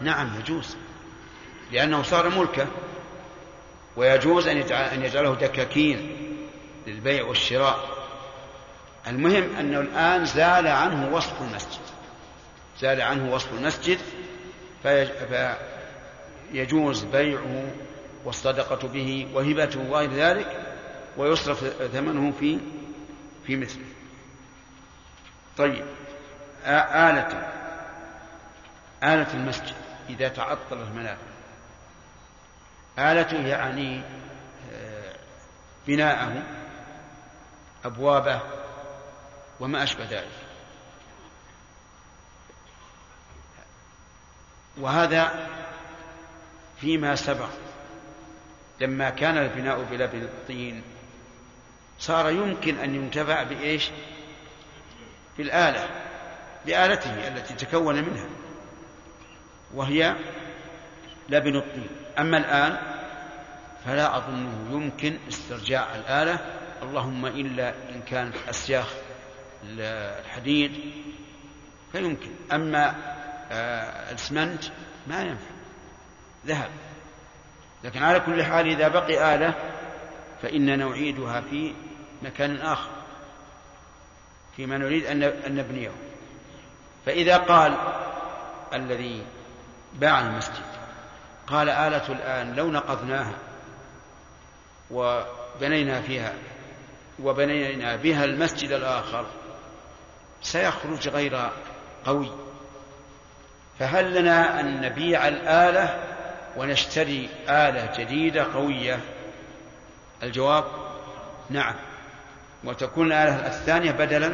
نعم يجوز لأنه صار ملكه ويجوز أن يجعله دكاكين للبيع والشراء. المهم أنه الآن زال عنه وصف المسجد زال عنه وصف المسجد فيجوز بيعه والصدقة به وهبته وغير ذلك ويصرف ثمنه في في مثله. طيب آلة آلة المسجد إذا تعطل المنافع. آلته يعني بناءه أبوابه وما أشبه ذلك. وهذا فيما سبق. لما كان البناء بلبن الطين صار يمكن أن ينتفع بإيش؟ بالآلة بآلته التي تكون منها وهي لبن الطين. أما الآن فلا أظنه يمكن استرجاع الآلة. اللهم إلا إن كانت أسياخ الحديد فيمكن. أما الإسمنت ما ينفع. ذهب. لكن على كل حال إذا بقي آلة فإننا نعيدها في مكان آخر فيما نريد أن نبنيه. فإذا قال الذي باع المسجد قال آلة الآن لو نقضناها وبنينا فيها وبنينا بها المسجد الآخر سيخرج غير قوي. فهل لنا أن نبيع الآلة ونشتري آلة جديدة قوية؟ الجواب نعم. وتكون الآلة الثانية بدلا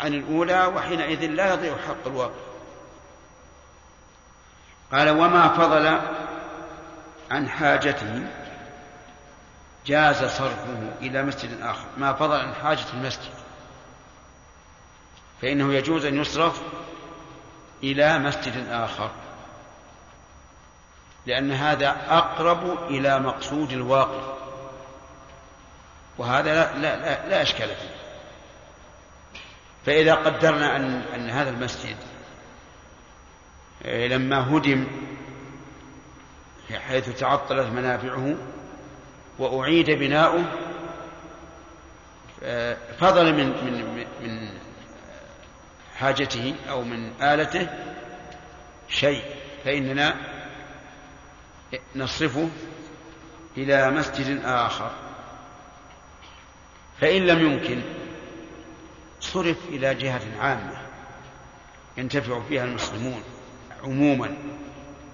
عن الأولى وحينئذ لا يضيع حق الواقع. قال وما فضل عن حاجته؟ جاز صرفه إلى مسجد آخر. ما فضل عن حاجة المسجد؟ فإنه يجوز أن يصرف إلى مسجد آخر. لأن هذا أقرب إلى مقصود الواقع. وهذا لا, لا, لا, لا أشكال فيه. فإذا قدرنا أن, أن هذا المسجد لما هدم حيث تعطلت منافعه وأعيد بناؤه فضل من من من حاجته أو من آلته شيء فإننا نصرفه إلى مسجد آخر. فإن لم يمكن صرف إلى جهة عامة ينتفع فيها المسلمون عموما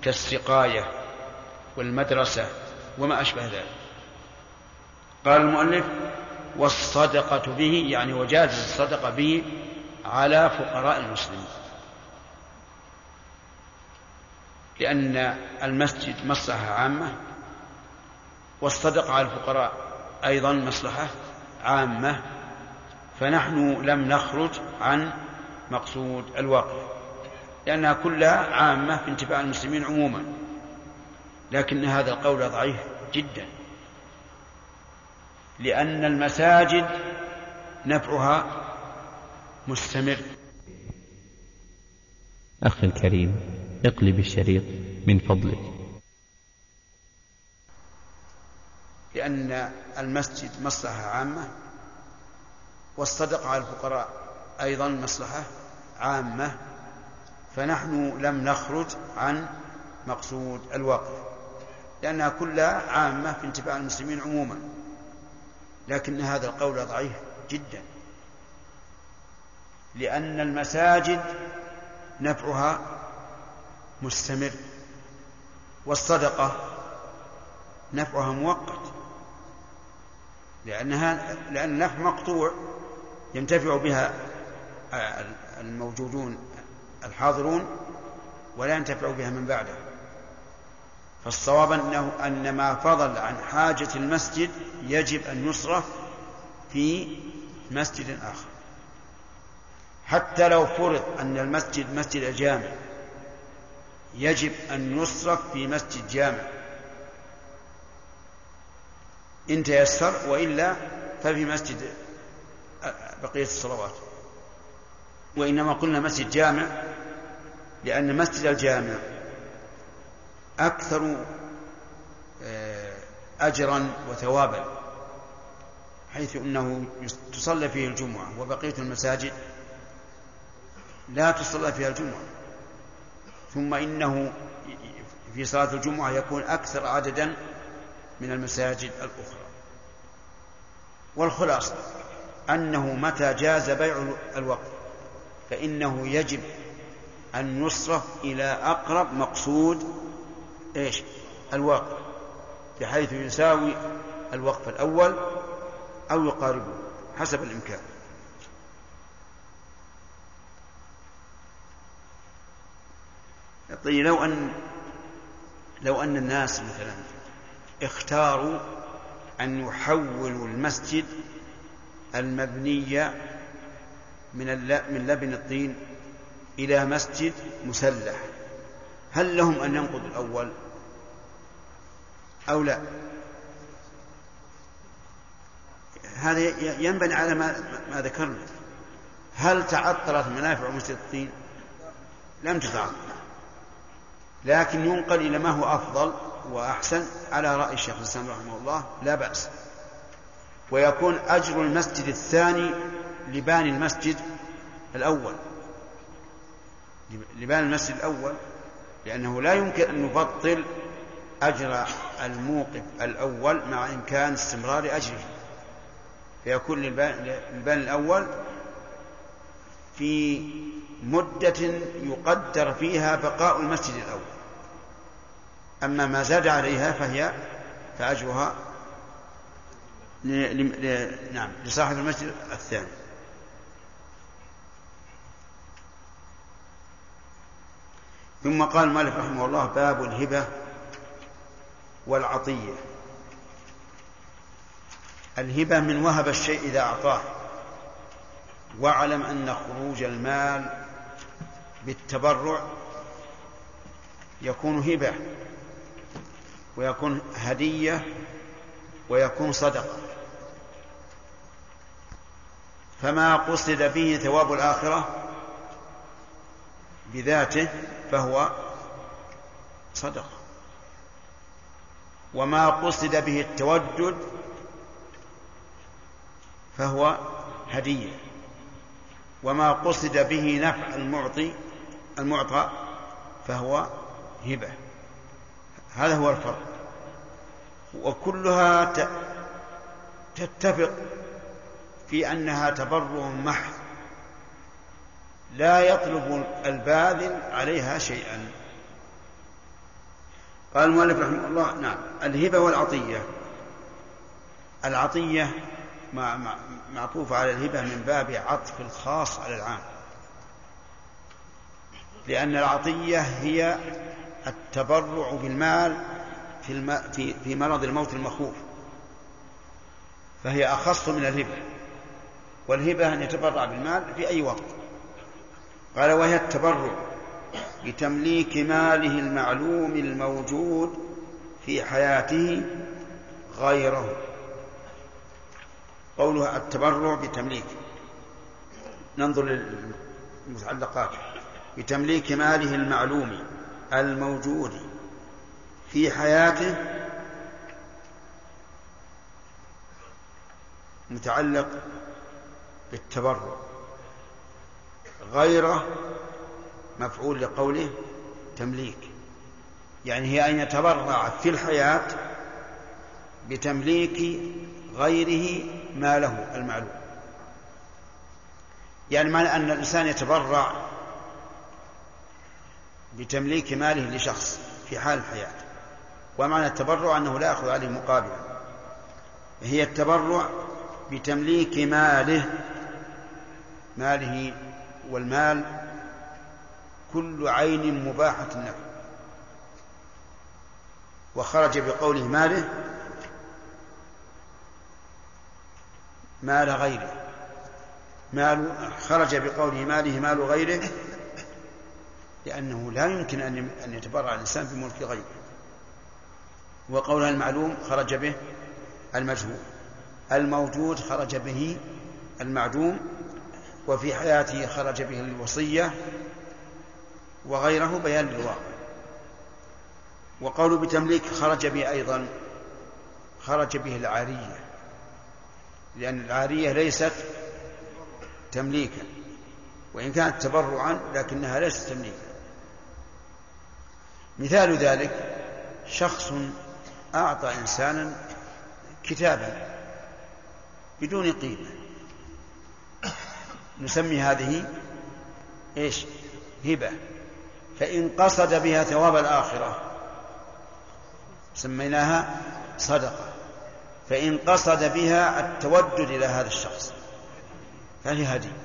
كالسقاية والمدرسة وما أشبه ذلك. قال المؤلف والصدقة به يعني وجاز الصدقة به على فقراء المسلمين. لأن المسجد مصلحة عامة والصدقة على الفقراء أيضا مصلحة عامة فنحن لم نخرج عن مقصود الواقع لأنها كلها عامة في انتفاع المسلمين عموما. لكن هذا القول ضعيف جدا لأن المساجد نفعها مستمر. أخي الكريم اقلب الشريط من فضلك. لأن المسجد مصلحة عامة والصدقة على الفقراء أيضا مصلحة عامة فنحن لم نخرج عن مقصود الواقع لأنها كلها عامة في انتفاع المسلمين عموما لكن هذا القول ضعيف جدا. لأن المساجد نفعها مستمر والصدقة نفعها مؤقت لأنها لأن النفع مقطوع ينتفع بها الموجودون الحاضرون ولا ينتفع بها من بعده. فالصواب أنه أن ما فضل عن حاجة المسجد يجب أن يصرف في مسجد آخر. حتى لو فرض أن المسجد مسجد جامع يجب أن يصرف في مسجد جامع. إن تيسر وإلا ففي مسجد بقية الصلوات. وإنما قلنا مسجد جامع لأن مسجد الجامع أكثر آه، أجرا وثوابا حيث أنه تصلى فيه الجمعة وبقية المساجد لا تصلى فيها الجمعة. ثم إنه في صلاة الجمعة يكون أكثر عددا من المساجد الأخرى. والخلاصة أنه متى جاز بيع الوقت فإنه يجب أن يصرف إلى أقرب مقصود إيش؟ الوقف بحيث يساوي الوقف الأول أو يقاربه حسب الإمكان. طيب لو أن لو أن الناس مثلا اختاروا أن يحولوا المسجد المبني من من لبن الطين إلى مسجد مسلح هل لهم أن ينقضوا الأول أو لا؟ هذا ينبني على ما, ما ذكرنا. هل تعطلت منافع مسجد الطين؟ لم تتعطل. لكن ينقل إلى ما هو أفضل وأحسن على رأي الشيخ الإسلام رحمه الله لا بأس. ويكون أجر المسجد الثاني لبان المسجد الأول. لبان المسجد الأول لأنه لا يمكن أن نبطل أجر الموقف الأول مع إمكان استمرار أجره. فيكون للبان الأول في مدة يقدر فيها بقاء المسجد الأول. أما ما زاد عليها فهي فأجرها. نعم لصاحب المسجد الثاني ثم قال مالك رحمه الله باب الهبة والعطية الهبة من وهب الشيء إذا أعطاه واعلم أن خروج المال بالتبرع يكون هبة ويكون هدية ويكون صدقة. فما قصد به ثواب الآخرة بذاته فهو صدقة. وما قصد به التودد فهو هدية. وما قصد به نفع المعطي المعطى فهو هبة. هذا هو الفرق. وكلها تتفق في أنها تبرع محض. لا يطلب الباذل عليها شيئا. قال المؤلف رحمه الله نعم الهبة والعطية. العطية معطوفة على الهبة من باب عطف الخاص على العام. لأن العطية هي التبرع بالمال في, الم... في في مرض الموت المخوف فهي أخص من الهبة والهبة أن يتبرع بالمال في أي وقت. قال وهي التبرع بتمليك ماله المعلوم الموجود في حياته غيره. قولها التبرع بتمليك ننظر للمتعلقات. بتمليك ماله المعلوم الموجود في حياته متعلق بالتبرع غيره مفعول لقوله تمليك. يعني هي أن يتبرع في الحياة بتمليك غيره ما له المعلوم. يعني معنى أن الإنسان يتبرع بتمليك ماله لشخص في حال الحياة. ومعنى التبرع أنه لا يأخذ عليه مقابلا هي التبرع بتمليك ماله ماله والمال كل عين مباحة له وخرج بقوله ماله مال غيره. مال خرج بقوله ماله مال غيره. لأنه لا يمكن أن يتبرع الإنسان بملك غيره. وقولها المعلوم خرج به المجهول. الموجود خرج به المعدوم وفي حياته خرج به الوصية وغيره بيان للواقع. وقول بتمليك خرج به أيضا خرج به العارية لأن العارية ليست تمليكا وإن كانت تبرعا لكنها ليست تمليكا. مثال ذلك شخص أعطى إنسانا كتابا بدون قيمة. نسمي هذه إيش؟ هبة. فإن قصد بها ثواب الآخرة سميناها صدقة. فإن قصد بها التودد إلى هذا الشخص فهي هدية.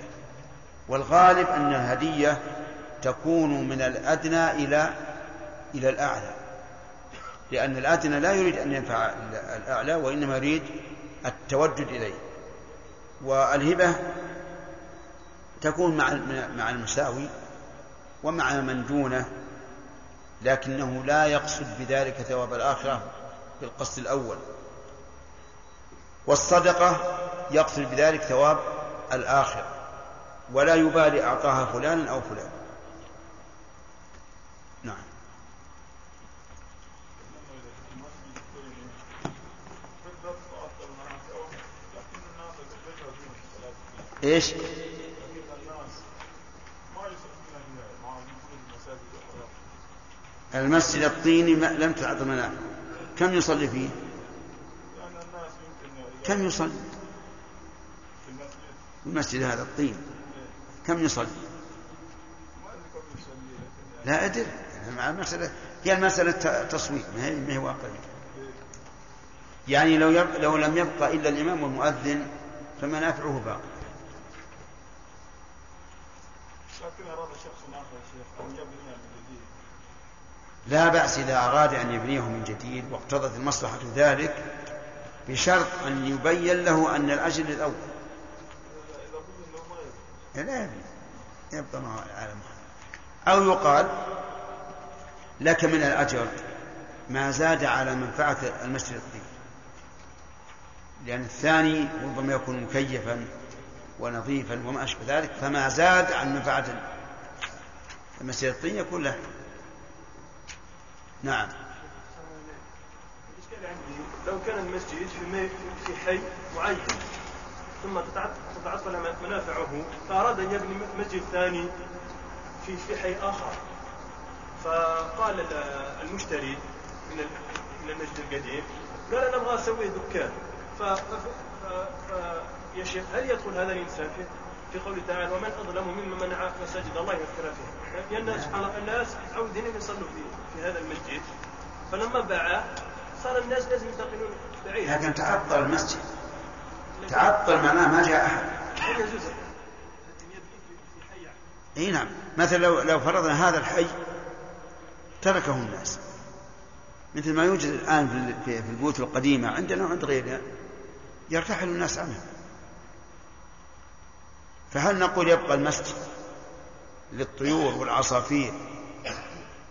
والغالب أن الهدية تكون من الأدنى إلى إلى الأعلى. لأن الأدنى لا يريد أن ينفع الأعلى وإنما يريد التودد إليه. والهبة تكون مع المساوي ومع من دونه لكنه لا يقصد بذلك ثواب الآخرة بالقصد الأول. والصدقة يقصد بذلك ثواب الآخرة. ولا يبالي أعطاها فلان أو فلان نعم إيش؟ المسجد الطيني لم تعط منافع كم يصلي فيه؟ كم يصلي؟ المسجد هذا الطين كم يصلي؟ لا أدري مع المسألة هي المسألة تصويت ما هي واقعية يعني لو. لو لم يبقى إلا الإمام والمؤذن فمنافعه باقية جديد. لا بأس إذا أراد أن يبنيه من جديد واقتضت المصلحة ذلك بشرط أن يبين له أن الأجر الأول. ما لا يبني يبقى معه العالم أو يقال لك من الأجر ما زاد على منفعة المسجد الطيب لأن الثاني ربما يكون مكيفا. ونظيفا وما أشبه ذلك فما زاد عن منفعة المسجد الطين يكون له. نعم. لو كان المسجد في في حي معين ثم تتعط- تتعطل منافعه فأراد أن يبني مسجد ثاني في في حي آخر. فقال ال- المشتري من ال- من المسجد القديم قال أنا أبغى أسوي دكان. ف يا شيخ هل يدخل هذا الإنسان في في قوله تعالى ومن أظلم ممن منع مساجد الله يذكر فيها لأن سبحان الله الناس متعودين أن يصلوا في في هذا المسجد. فلما باعه صار الناس لازم ينتقلون بعيد. لكن تعطل المسجد. تعطل معناه ما جاء أحد؟ إي نعم. مثلا لو لو فرضنا هذا الحي تركه الناس. مثل ما يوجد الآن في ال- في في البيوت القديمة عندنا وعند غيرنا يرتحل الناس عنها. فهل نقول يبقى المسجد للطيور والعصافير؟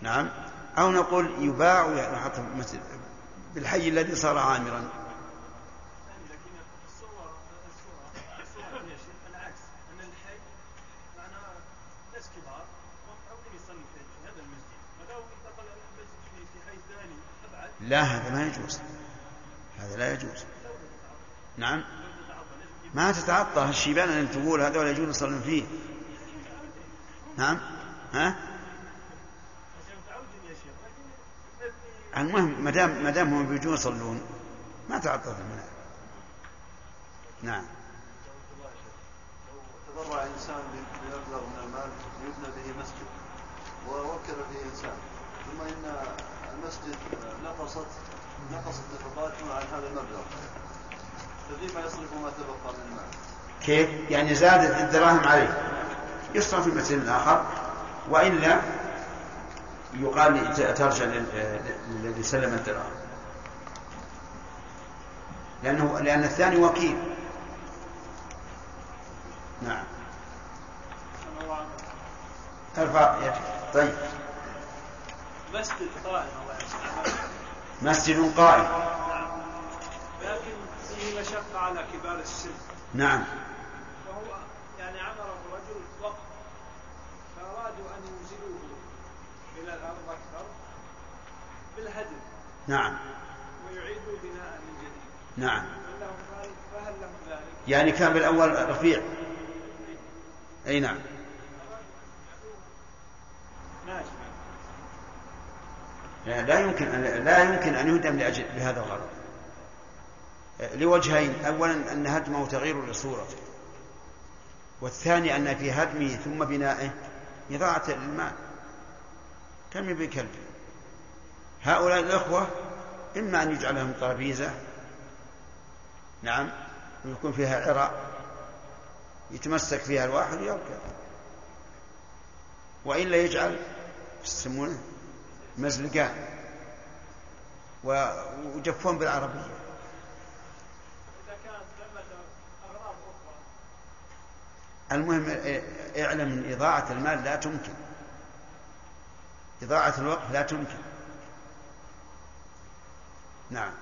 نعم. أو نقول يباع ويحط في المسجد بالحي الذي صار عامرا؟ لا هذا ما يجوز. هذا لا يجوز. نعم. ما تتعطى الشيبان اللي تقول هذول يجوز يصلون فيه. نعم؟ ها؟ المهم ما دام ما دام هم بيجون يصلون ما تعطى المنافع نعم. تبرع إنسان بمبلغ من المال ليبنى به مسجد ووكل به إنسان. ثم إن المسجد نقصت نقصت نفقاته عن هذا المبلغ. ففيما يصرف ما تبقى من المال. كيف؟ يعني زادت الدراهم عليه يصرف في المسجد الآخر وإلا يقال ترجع لل- للذي سلم الدراهم. لأنه لأن الثاني وكيل. نعم. ارفع يدك طيب. مسجد قائم. الله يسلمك مسجد قائم. مشقة على كبار السن. نعم. وهو يعني عمره رجل وقف فأرادوا أن ينزلوه إلى الأرض أكثر بالهدم. نعم. ويعيدوا بناء من جديد. نعم. فهل لهم ذلك؟ يعني كان بالأول رفيع. أي نعم. ماشي لا لا يمكن أن لا يمكن أن يهدم لأجل بهذا الغرض. لوجهين. أولا أن هدمه تغيير لصورته والثاني أن في هدمه ثم بنائه إضاعة للمال. كم يبي كلب؟ هؤلاء الأخوة إما أن يجعل لهم طرابيزة نعم ويكون فيها عراء يتمسك فيها الواحد ويركب وإلا يجعل يسمونه مزلقان وجفون بالعربية إذا كانت ثمة أغراض أخرى المهم اعلم إن إضاعة المال لا تمكن. إضاعة الوقت لا تمكن. نعم.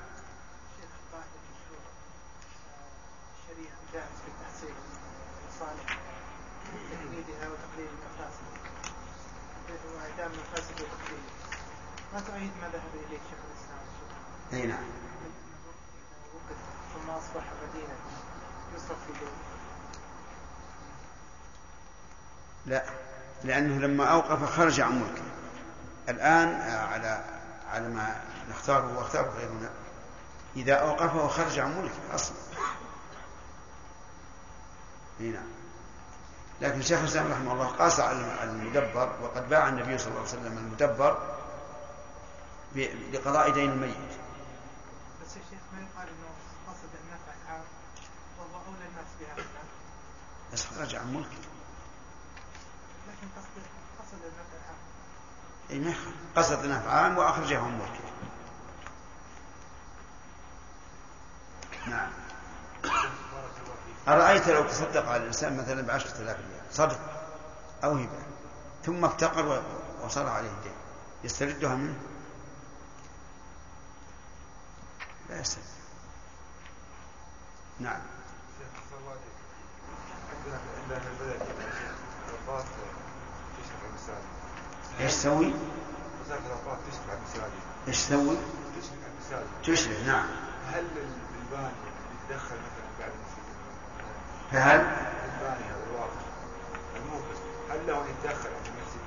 ما تؤيد ما ذهب إليه شيخ الإسلام الشيخ اي نعم ثم أصبح مدينة يصرف في لا لأنه لما أوقف خرج عن ملكه. الآن آه، على على ما نختاره وأختاره غيرنا إذا أوقفه خرج عن ملكه أصلا. إي نعم. لكن شيخ الإسلام رحمه الله قاس على المدبر وقد باع النبي صلى الله عليه وسلم المدبر لقضاء دين الميت. بس يا شيخ ما يقال أنه قصد النفع العام وهو أولى الناس بهذا. بس خرج عن ملكه لكن قصد قصد النفع العام يخالف. قصد النفع عام واخرجه عن ملكه نعم. أرأيت لو تصدق على الإنسان مثلا بعشرة آلاف ريال؟ صدق. أو هبة. ثم افتقر وصار عليه دين يستردها منه؟ لا يسترد نعم شيخ الصوادي عندنا عندنا في البلد رباط تشرف على المساجد إيش تسوي؟ إيش تسوي؟ تشرف نعم هل الباني يتدخل مثلا بعد المسجد فهل الباني هذا الواقع الموقف هل له أن يتدخل في المسجد؟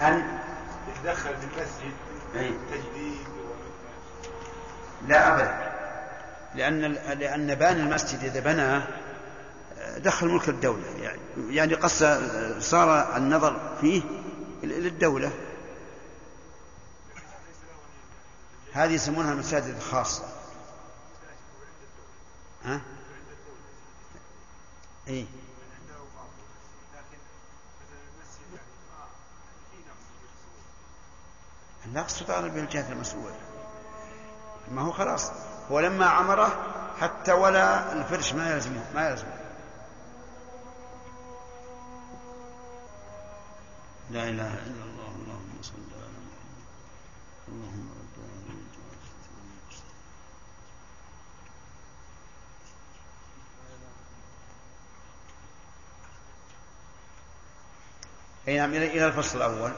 أن يتدخل في المسجد أي. تجديد. لا أبدا لأن لأن بان المسجد إذا بناه دخل ملك الدولة يعني يعني قص صار النظر فيه للدولة. هذه يسمونها المساجد الخاصة ها؟ إيه. النقص تطالب به الجهة المسؤولة. ما هو خلاص. هو لما عمره حتى ولا الفرش ما يلزمه ما يلزمه. لا إله إلا الله اللهم صل على محمد. اللهم رب العالمين. اي نعم إلى الفصل الأول.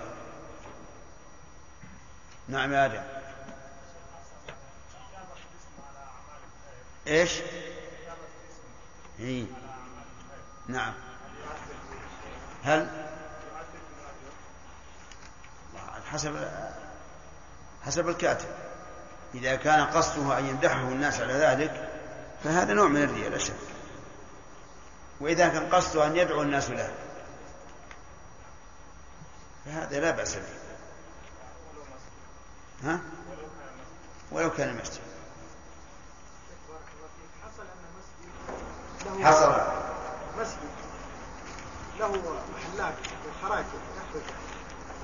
نعم يا آدم. إيش؟ اي نعم. هل حسب حسب الكاتب. إذا كان قصده أن يمدحه الناس على ذلك فهذا نوع من الرياء لا شك. وإذا كان قصده أن يدعو الناس له فهذا لا بأس به. ها؟ ولو كان مسجد. حصل. مسجد له محلات وخراج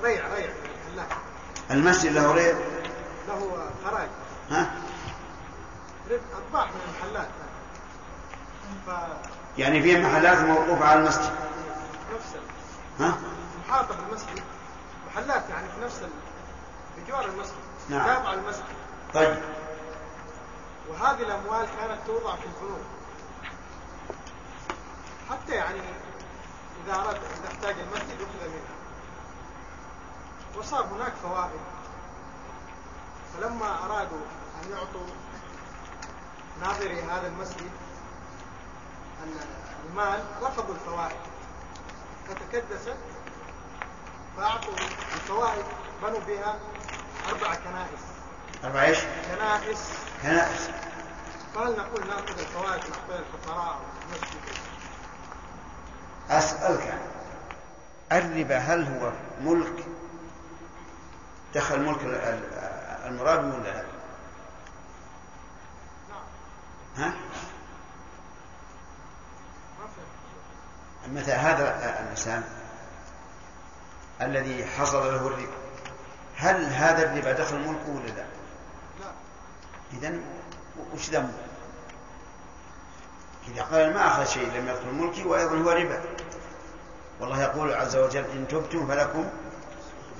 ريع ريع. المسجد له ريب له خراج. ها؟ ربح أطباق من المحلات. ف يعني في محلات موقوفة على المسجد؟ نفس ها؟ محاطة بالمسجد. محلات يعني في نفس ال... بجوار المسجد. نعم. تابعة المسجد. طيب. وهذه الأموال كانت توضع في البنوك. حتى يعني إذا أراد إذا احتاج المسجد يأخذ منها. وصار هناك فوائد. فلما أرادوا أن يعطوا ناظري هذا المسجد ال- المال رفضوا الفوائد. فتكدست فأعطوا الفوائد بنوا بها أربع كنائس. أربع إيش؟ كنائس. كنائس. فهل نقول نأخذ الفوائد نعطيها الفقراء والمسجد أسألك الربا هل هو ملك دخل ملك ال- ال- المراد ولا لا؟ ها؟ مثل هذا الإنسان الذي حصل له الربا هل هذا الربا دخل ملكه ولا لا؟ لا إذا وش ذنبه؟ إذا قال ما أخذ شيء لم يدخل ملكي وأيضا هو ربا والله يقول عز وجل إن تبتم فلكم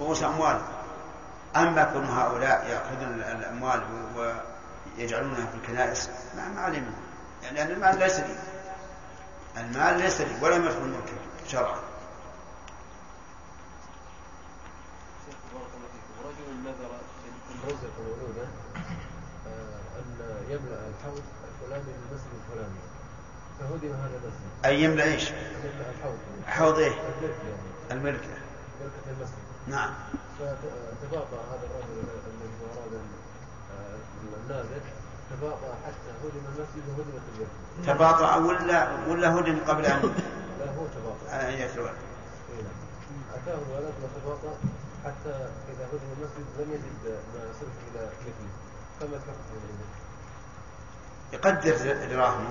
رؤوس أموالكم أما كون هؤلاء يأخذون الأموال ويجعلونها في الكنائس ما ما عليه منه يعني لأن المال ليس لي. المال ليس لي ولم يدخل ملكي شرعا. رجل نذر رزق مولودا آه، أن يملأ الحوض الفلاني للمسجد الفلاني. فهدم هذا المسجد. أي يملأ إيش؟ يملأ الحوض. حوض إيه؟ الملك يعني. الملكة المسجد. نعم. فتباطأ هذا الرجل الذي آه، تباطأ حتى هدم المسجد وهدمت تباطأ ولا ولا هدم قبل أن؟ لا هو تباطأ. أن يتولى إيه نعم. أتاه الولد وتباطأ حتى إذا هدم المسجد لم يجد ما صرف إلى مثله فما حينئذ؟ يقدر دراهمه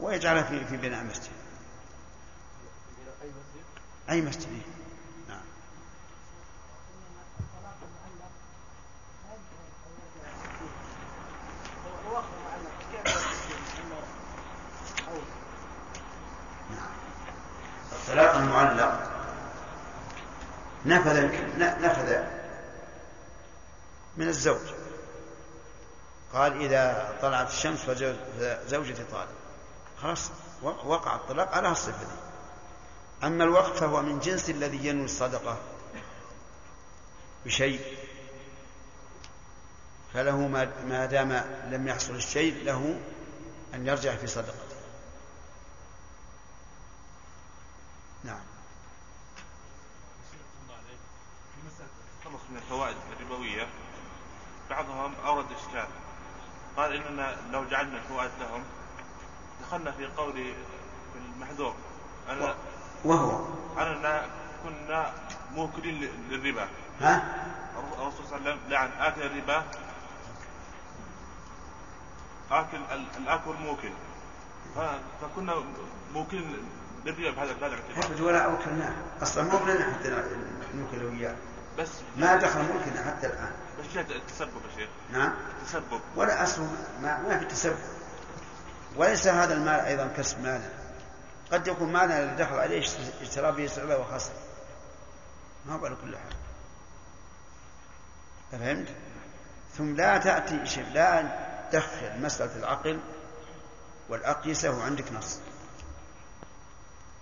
ويجعلها في في بناء مسجد. أي مسجد؟ أي مسجد؟ الطلاق المعلق نفذ نفذ من الزوج. قال إذا طلعت الشمس فزوجتي طالق خلاص وقع الطلاق على الصفة دي. أما الوقت فهو من جنس الذي ينوي الصدقة. بشيء. فله ما دام لم يحصل الشيء له أن يرجع في صدقته نعم. التخلص من الفوائد الربوية بعضهم أورد إشكال. قال إننا لو جعلنا الفوائد لهم دخلنا في قول في المحذور أنا وهو. أننا كنا موكلين للربا. ها؟ الرسول صلى الله عليه وسلم لعن آكل الربا. آكل ال- الآكل موكل فكنا موكلين للربا بهذا بهذا الاعتبار. ولا أوكلناه أصلا مو بلنا حتى نوكل وياه. بس. ما دخل ملكنا حتى الآن. بس جهة التسبب يا شيخ. نعم. التسبب. ولا أصل ما, ما في تسبب. وليس هذا المال أيضا كسب مالا. قد يكون مالا اللي دخل عليه اشترى به سعره وخسر. ما هو على كل حال. فهمت؟ ثم لا تأتي شيء لا تدخل مسألة العقل والأقيسة وعندك نص.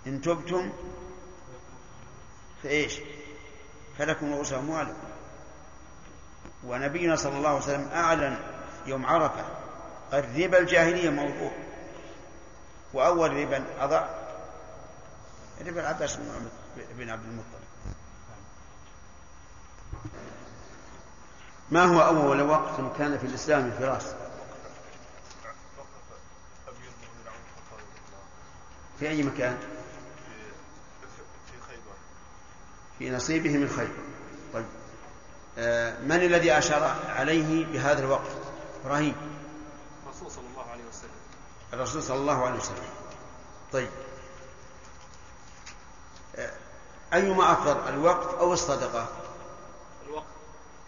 إن تبتم فإيش؟ فلكم رؤوس أموالكم ونبينا صلى الله عليه وسلم أعلن يوم عرفة الربا الجاهلية موضوع. وأول ربا أضع ربا العباس بن عبد المطلب. ما هو أول وقت كان في الإسلام الفراس؟ في أي مكان في خيبر في نصيبه من خير. طيب. آه، من الذي أشار عليه بهذا الوقت؟ إبراهيم. الرسول صلى الله عليه وسلم. الرسول صلى الله عليه وسلم. طيب. آه، أيما أفضل الوقت أو الصدقة؟ الوقت.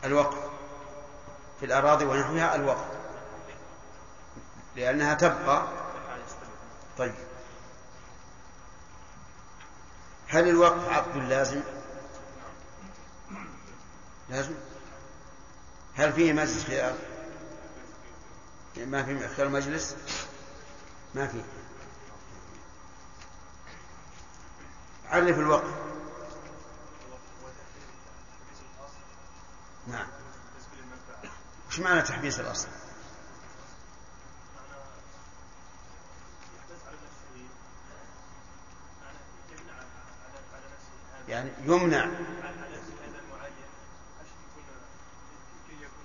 الوقت. في الأراضي ونحوها الوقت. لأنها تبقى. طيب. هل الوقف عقد لازم؟ لازم هل فيه مجلس خيار؟ ما في خيار مجلس؟ ما في عرف الوقف نعم وش معنى تحبيس الأصل؟ يعني يمنع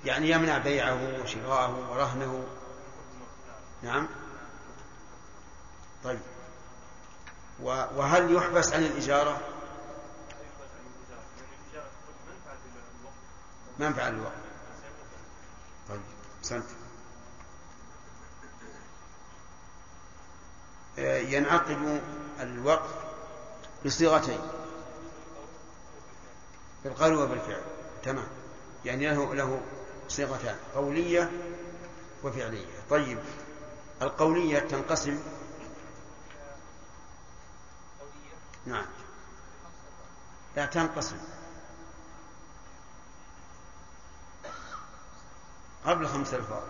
يعني يمنع بيعه وشراءه ورهنه. نعم. طيب. وهل يحبس عن الإجارة؟ منفعة الوقت طيب. سنت ينعقد الوقف بصيغتين. بالقول وبالفعل. تمام. يعني له له صيغتان قولية وفعلية. طيب القولية تنقسم؟ نعم. لا تنقسم. قبل خمس ألفاظ.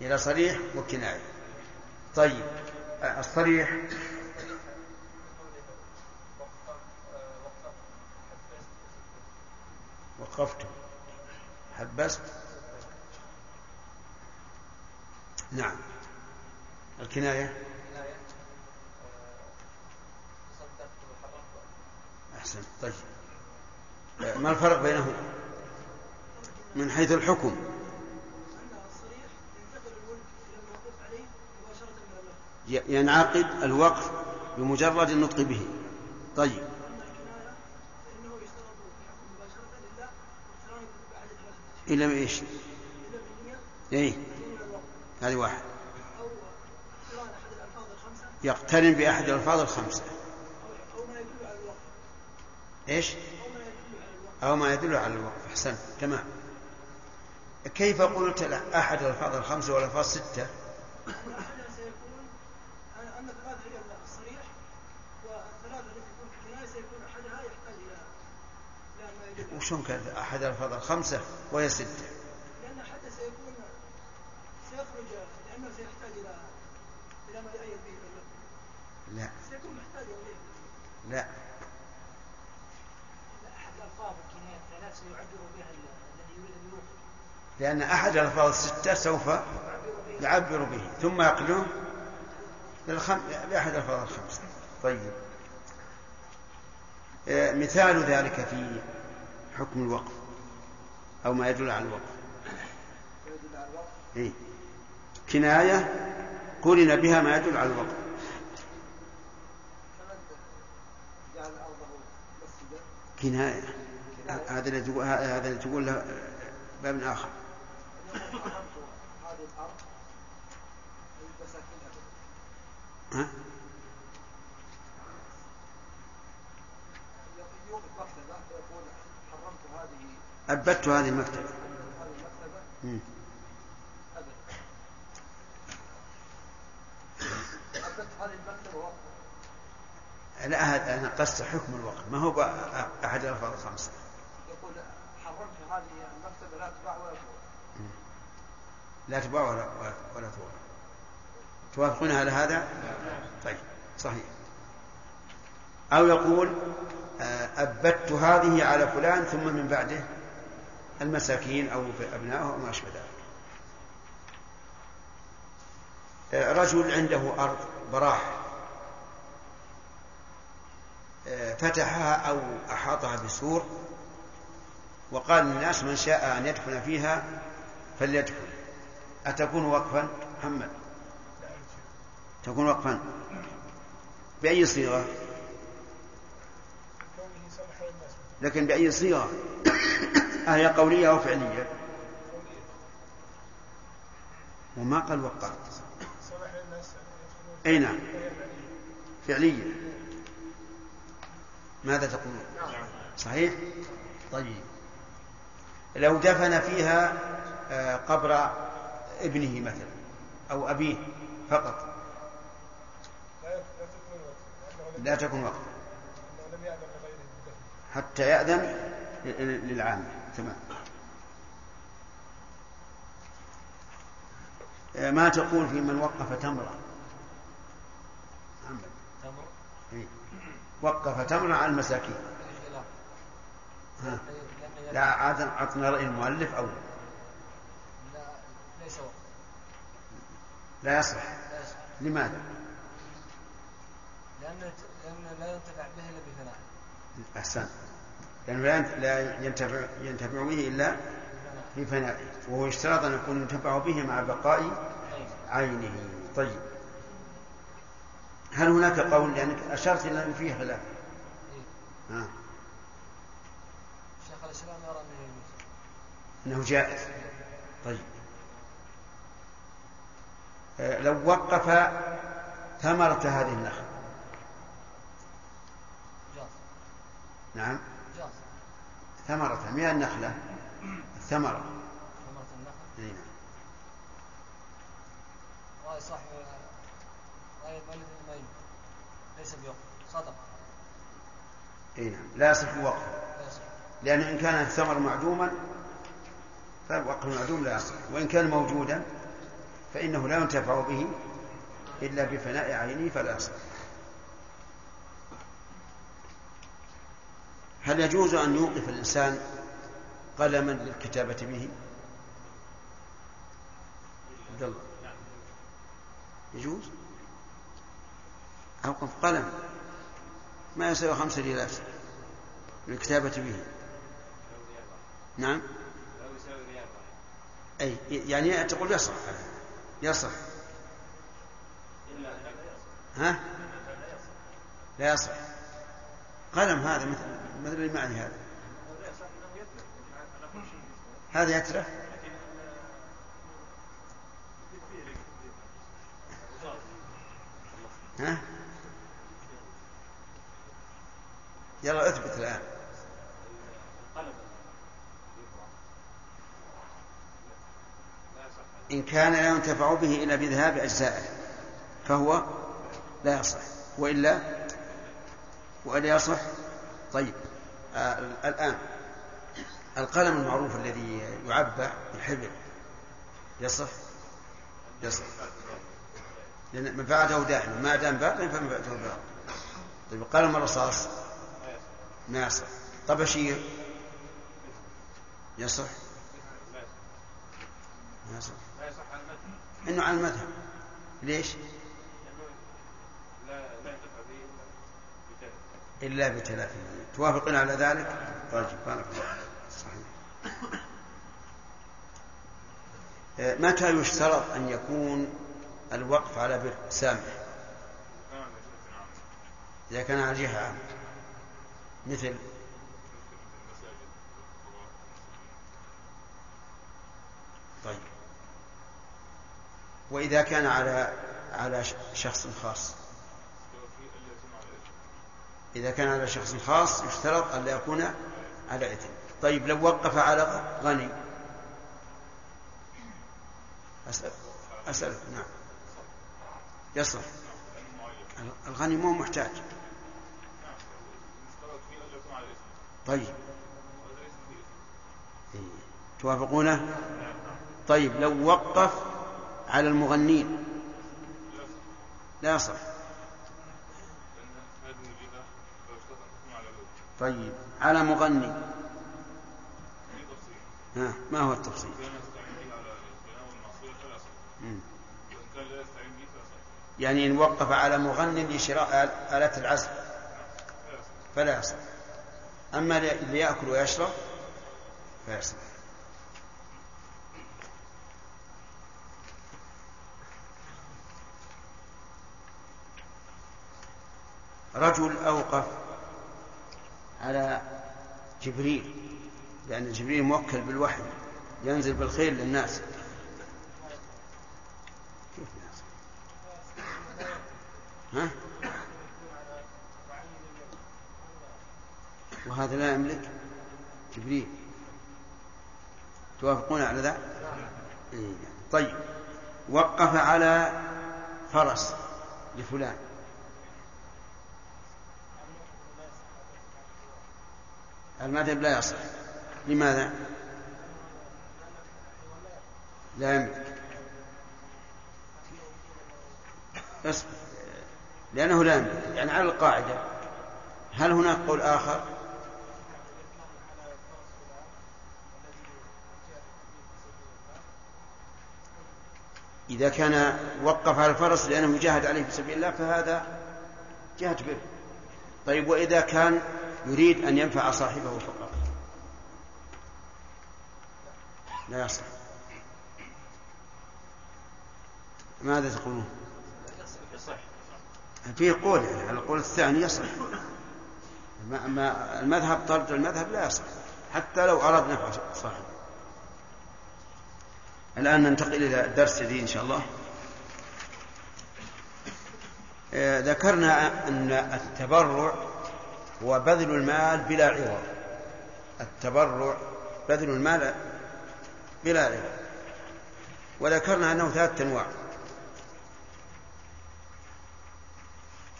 إلى صريح وكناية. طيب الصريح وقفت حبست نعم. الكناية؟ أحسن. طيب. ما الفرق بينهما؟ من حيث الحكم. ينعقد الوقف بمجرد النطق به. طيب. إلى إيش؟ إيه هذه واحد يقترن بأحد الألفاظ الخمسة إيش؟ أو ما يدل على الوقف أحسنت تمام كيف قلت أحد الألفاظ الخمسة والألفاظ ستة؟ وشون كانت أحد الألفاظ الخمسة وهي ستة. لأن حتى سيكون سيخرج لأنه سيحتاج إلى إلى ما يؤيد به لا. سيكون محتاج إليه. لا. أحد الألفاظ الكناية الثلاث سيعبر بها الذي يريد أن يوقف لأن أحد الألفاظ الستة سوف يعبر به. ثم يقلون للخم... بأحد الألفاظ الخمسة. طيب. مثال ذلك في حكم الوقف أو ما يدل على الوقف إيه؟ كناية قرن بها ما يدل على الوقف كناية هذا اللي تقول هذا اللي تقول له باب آخر ها؟ أبدت هذه المكتبة. لا هذا أنا قصد حكم الوقت. ما هو أحد الألفاظ الخمسة؟ يقول حرمت هذه المكتبة لا تباع ولا تباع. لا تباع ولا ولا تباع. توافقون على هذا؟ طيب صحيح. أو يقول أبت هذه على فلان ثم من بعده؟ المساكين أو أبنائه أو ما أشبه ذلك. رجل عنده أرض براح. فتحها أو أحاطها بسور وقال للناس من شاء أن يدخل فيها فليدخل أتكون وقفا؟ محمد. تكون وقفا. بأي صيغة؟ لكن بأي صيغة؟ أهي قولية أو فعلية؟ وما قال وقعت أي نعم. فعلية. ماذا تقولون صحيح؟ طيب. لو دفن فيها قبر ابنه مثلا أو أبيه فقط. لا تكون بالدفن حتى يأذن للعامة. تمام. آه، ما تقول في من وقف تمرة؟ محمد تمر إيه. وقف تمرة على المساكين. ها. لا عاد عطنا رأي المؤلف أول. لا ليس لا يصح. لماذا؟ لأن لأن لا ينتفع به إلا بثناء. أحسن. لأنه لا ينت- لا ينتفع ينتفع به إلا في فنائه وهو يشترط أن يكون ينتفع به مع بقاء عينه. طيب. هل هناك قول لأنك أشرت إلى أن فيه خلاف؟ ها. شيخ الإسلام يرى أنه أنه جائز. طيب. آه، لو وقف ثمرة هذه النخل. جاز. نعم. ثمرتها من النخلة الثمرة. ثمرة النخل. أي نعم. المؤلف إنه ما يمكن ليس بوقت صدق. أي نعم. لا يصح وقفه. لأن إن كان الثمر معدوما فالوقف المعدوم لا يصح. وإن كان موجودا فإنه لا ينتفع به إلا بفناء عينه فلا يصح. هل يجوز أن يوقف الإنسان قلما للكتابة به؟ عبد الله. يجوز؟ أوقف قلم. ما يساوي خمسة ريالات للكتابة به. نعم. أي يعني تقول يصح. يصح. ها؟ لا يصح. قلم هذا مثل مثل اللي معي هذا. هذا يترف ها؟ يلا اثبت الآن. إن كان لا ينتفع به إلا بذهاب أجزائه فهو لا يصح. وإلا وإلا يصح؟ طيب. الآن القلم المعروف الذي يعبى بالحبر يصح يصح لأن منفعته دائما ما دام باقيا فمنفعته باقية طيب قلم الرصاص ما يصح طبشير يصح ما يصح إنه على المذهب. ليش؟ لأنه لا لا ينتفع به الا بتلف الا بتلافي توافقون على ذلك؟ طيب صحيح. آه، متى يشترط أن يكون الوقف على بر سامح؟ إذا كان على جهة عامة. مثل طيب. وإذا كان على على شخص خاص؟ إذا كان على شخص خاص يشترط أن لا يكون على إثم. طيب لو وقف على غني. أسأل أسأل نعم. يصح الغني مو محتاج. طيب. توافقونه؟ طيب لو وقف على المغنين. لا يصح لأن هذه الجهه لو اشترط ان تكون على الاسم طيب على مغني. ها ما هو التفصيل؟ يعني إن وقف على مغن لشراء آل- آلات العزف. فلا يصح. أما ليأكل ويشرب فيصح رجل أوقف على جبريل لأن جبريل موكل بالوحي ينزل بالخير للناس كيف؟ ها؟ وهذا لا يملك جبريل توافقون على ذا؟ إيه. طيب وقف على فرس لفلان المذهب لا يصح لماذا؟ لا يملك لأنه لا يملك يعني على القاعدة هل هناك قول آخر؟ إذا كان وقف على الفرس لأنه يجاهد عليه في سبيل الله فهذا جهة بر طيب وإذا كان يريد أن ينفع صاحبه فقط. لا يصح. ماذا تقولون؟ فيه قول يعني على القول الثاني يصح. ما المذهب طرد المذهب لا يصح. حتى لو أراد نفع صاحبه. الآن ننتقل إلى الدرس الجديد إن شاء الله. آه، ذكرنا أن التبرع هو بذل المال بلا عوض. التبرع بذل المال بلا عوض. وذكرنا أنه ثلاثة أنواع.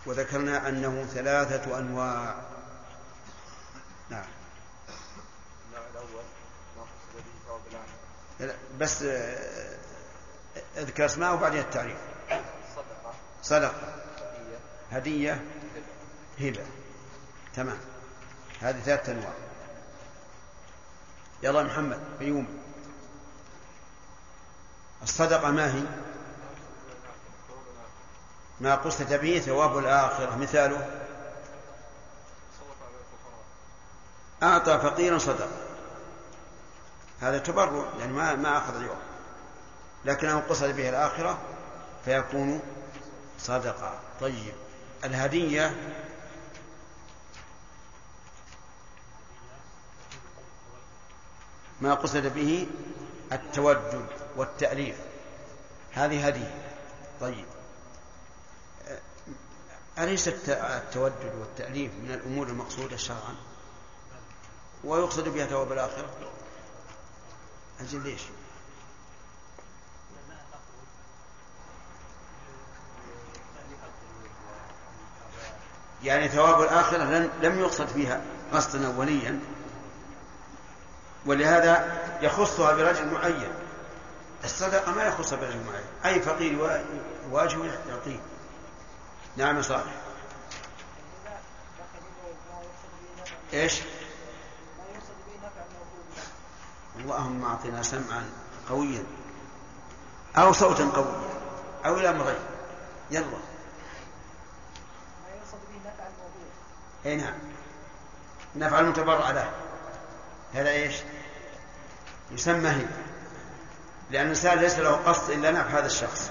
وذكرنا أنه ثلاثة أنواع. نعم. بس آه، اذكر اسماء وبعدين التعريف. صدقة. صدقة. هدية. هبة. تمام. هذه ثلاثة أنواع. يلا محمد فيوم الصدقة ما هي؟ ما قصد به ثواب الآخرة. مثاله؟ أعطى فقيرا صدقة. هذا تبرع يعني ما ما أخذ اليوم. لكنه قصد به الآخرة فيكون صدقة. طيب. الهدية ما قصد به التودد والتأليف. هذه هدية. طيب. أليس التودد والتأليف من الأمور المقصودة شرعا؟ ويقصد بها ثواب الآخرة؟ أجل ليش؟ يعني ثواب الآخرة لم يقصد فيها قصدا أوليا. ولهذا يخصها برجل معين. الصدقة ما يخصها برجل معين. أي فقير يواجهه يعطيه. نعم صالح. إيش؟ اللهم أعطنا سمعا قويا أو صوتا قويا أو إلى غير يلا. أي نعم. نفع المتبرع له. هذا إيش؟ يسمى هي. لأن الإنسان ليس له قصد إلا نفع هذا الشخص.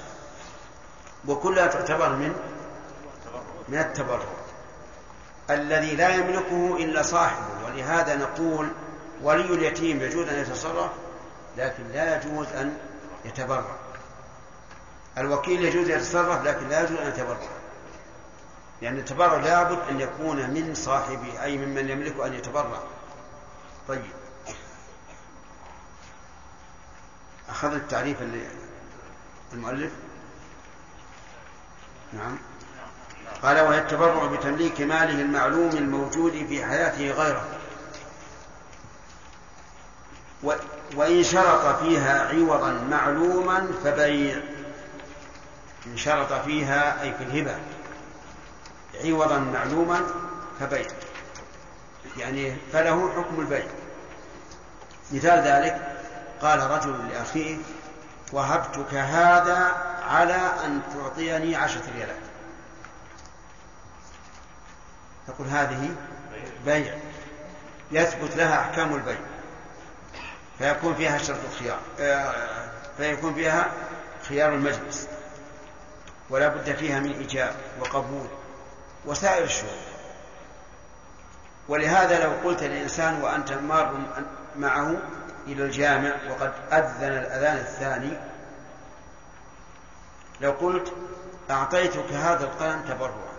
وكلها تعتبر من؟ من التبرع. الذي لا يملكه إلا صاحبه. ولهذا نقول ولي اليتيم يجوز أن يتصرف لكن لا يجوز أن يتبرع. الوكيل يجوز أن يتصرف لكن لا يجوز أن يتبرع. يعني التبرع لابد أن يكون من صاحبه أي ممن يملك أن يتبرع. طيب. أخذ التعريف المؤلف؟ نعم. قال وهي التبرع بتمليك ماله المعلوم الموجود في حياته غيره. وإن شرط فيها عوضا معلوما فبيع. إن شرط فيها أي في الهبة. عوضا معلوما فبيع. يعني فله حكم البيع. مثال ذلك قال رجل لأخيه وهبتك هذا على أن تعطيني عشرة ريالات. تقول هذه بيع يثبت لها أحكام البيع فيكون فيها شرط الخيار آه، فيكون فيها خيار المجلس ولا بد فيها من إيجاب وقبول وسائر الشروط ولهذا لو قلت للإنسان وأنت مار معه إلى الجامع وقد أذن الأذان الثاني. لو قلت أعطيتك هذا القلم تبرعا.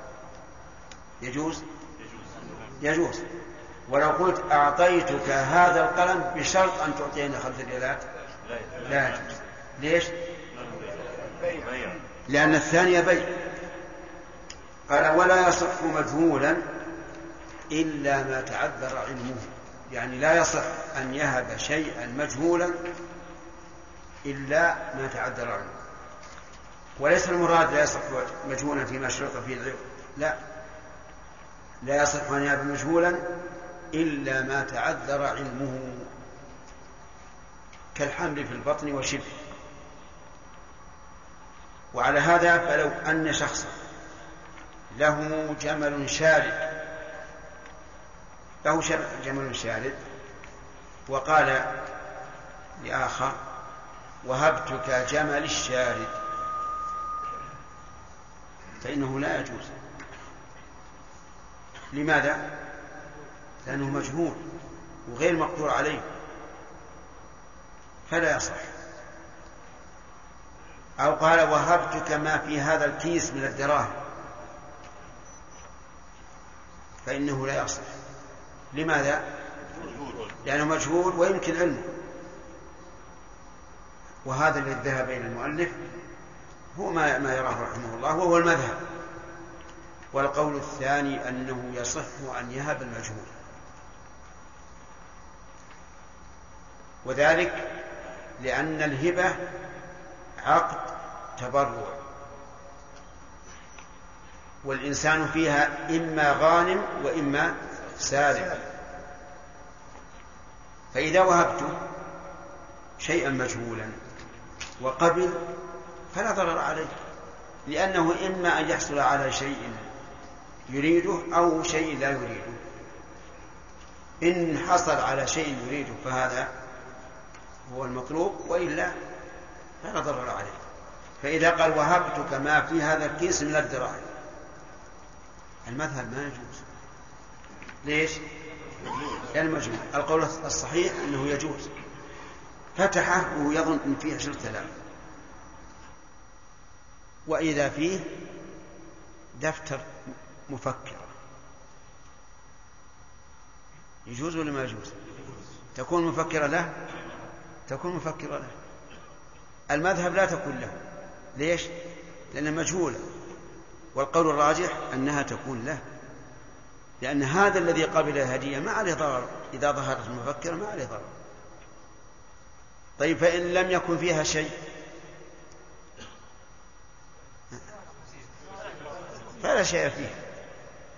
يجوز؟ يجوز. ولو قلت أعطيتك هذا القلم بشرط أن تعطيني خمس ريالات؟ لا يجوز. ليش؟ لأن الثانية بيع. قال ولا يصح مجهولا إلا ما تعذر علمه. يعني لا يصح أن يهب شيئا مجهولا إلا ما تعذر عنه. وليس المراد لا يصح مجهولا فيما شرط فيه العلم لا. لا يصح أن يهب مجهولا إلا ما تعذر علمه. كالحمل في البطن وشبه وعلى هذا فلو أن شخصا له جمل شارد له جمل شارد وقال لآخر وهبتك جمل الشارد. فإنه لا يجوز. لماذا؟ لأنه مجهول وغير مقدور عليه. فلا يصح. أو قال وهبتك ما في هذا الكيس من الدراهم. فإنه لا يصح. لماذا؟ لأنه مجهول ويمكن علمه وهذا الذي ذهب إلى المؤلف هو ما ما يراه رحمه الله وهو المذهب. والقول الثاني أنه يصح أن يهب المجهول. وذلك لأن الهبة عقد تبرع. والإنسان فيها إما غانم وإما سالم. فإذا وهبت شيئا مجهولا وقبل فلا ضرر عليه لأنه إما أن يحصل على شيء يريده أو شيء لا يريده. إن حصل على شيء يريده فهذا هو المطلوب وإلا فلا ضرر عليه. فإذا قال وهبتك ما في هذا الكيس من الدراهم المذهب ما يجوز. ليش؟ مجهول القول الصحيح أنه يجوز. فتحه وهو يظن أن فيه عشرة آلاف وإذا فيه دفتر مفكرة يجوز ولا ما يجوز؟ تكون مفكرة له؟ تكون مفكرة له. المذهب لا تكون له. ليش؟ لأنها مجهولة. والقول الراجح أنها تكون له. لأن هذا الذي قبل الهدية ما عليه ضرر. إذا ظهرت المفكرة ما عليه ضرر. طيب فإن لم يكن فيها شيء. فلا شيء فيه.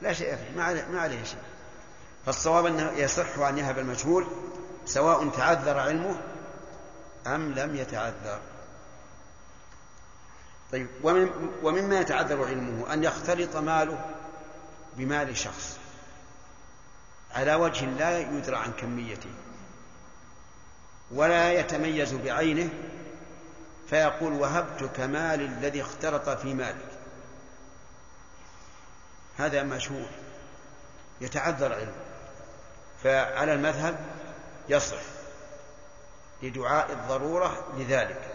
لا شيء فيه. ما عليه, ما عليه شيء. فالصواب أنه يصح أن يهب المجهول سواء تعذر علمه أم لم يتعذر. طيب ومما يتعذر علمه أن يختلط ماله بمال شخص. على وجه لا يدرى عن كميته ولا يتميز بعينه فيقول وهبتك مالي الذي اختلط في مالك. هذا مشهور يتعذر علمه فعلى المذهب يصح لدعاء الضرورة لذلك.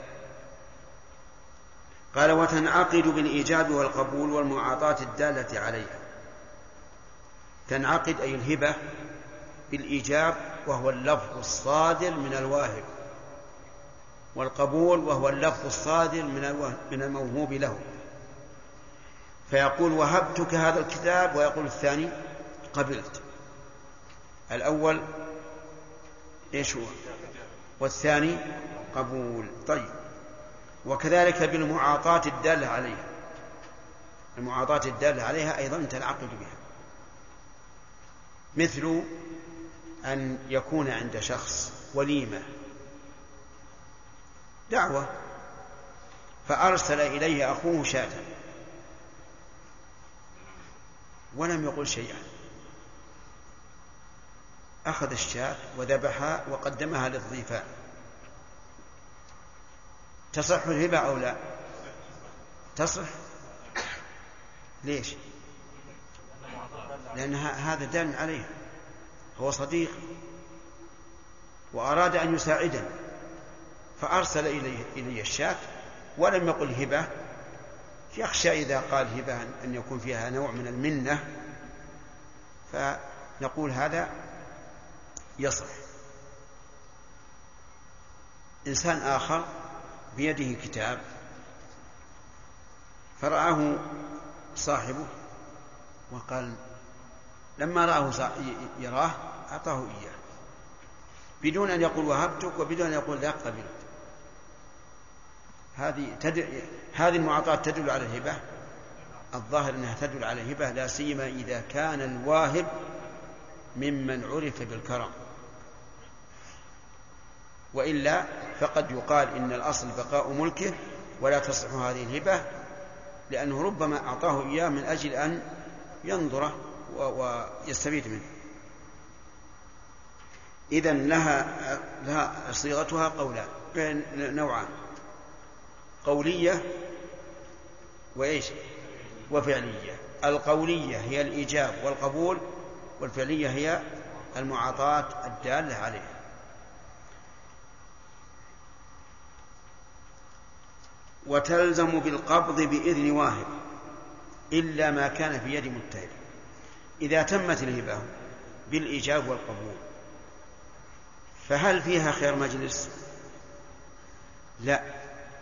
قال وتنعقد بالإيجاب والقبول والمعاطاة الدالة عليها. تنعقد أي الهبة بالإيجاب وهو اللفظ الصادر من الواهب والقبول وهو اللفظ الصادر من من الموهوب له. فيقول وهبتك هذا الكتاب ويقول الثاني قبلت. الأول إيش هو؟ والثاني قبول. طيب. وكذلك بالمعاطاة الدالة عليها. المعاطاة الدالة عليها أيضا تنعقد بها. مثل أن يكون عند شخص وليمة. دعوة. فأرسل إليه أخوه شاة. ولم يقل شيئا. أخذ الشاة وذبحها وقدمها للضيفان تصح الهبة أو لا؟ تصح. ليش؟ لأن هذا دال عليه. هو صديق. وأراد أن يساعدني فأرسل إليه إلي الشاة. ولم يقل هبة. يخشى إذا قال هبة أن يكون فيها نوع من المنة. فنقول هذا يصح. إنسان آخر بيده كتاب. فرآه صاحبه وقال لما رآه يراه أعطاه إياه. بدون أن يقول وهبتك وبدون أن يقول لا قبلت هذه تدل هذه المعاطاة تدل على الهبة. الظاهر أنها تدل على الهبة لا سيما إذا كان الواهب ممن عرف بالكرم. وإلا فقد يقال إن الأصل بقاء ملكه ولا تصح هذه الهبة لأنه ربما أعطاه إياه من أجل أن ينظره ويستفيد منه. إذا لها لها صيغتها قولان نوعان. قولية وإيش؟ وفعلية. القولية هي الإيجاب والقبول والفعلية هي المعاطاة الدالة عليها. وتلزم بالقبض بإذن واهب إلا ما كان في يد متهم إذا تمت الهبة بالإيجاب والقبول. فهل فيها خير مجلس؟ لا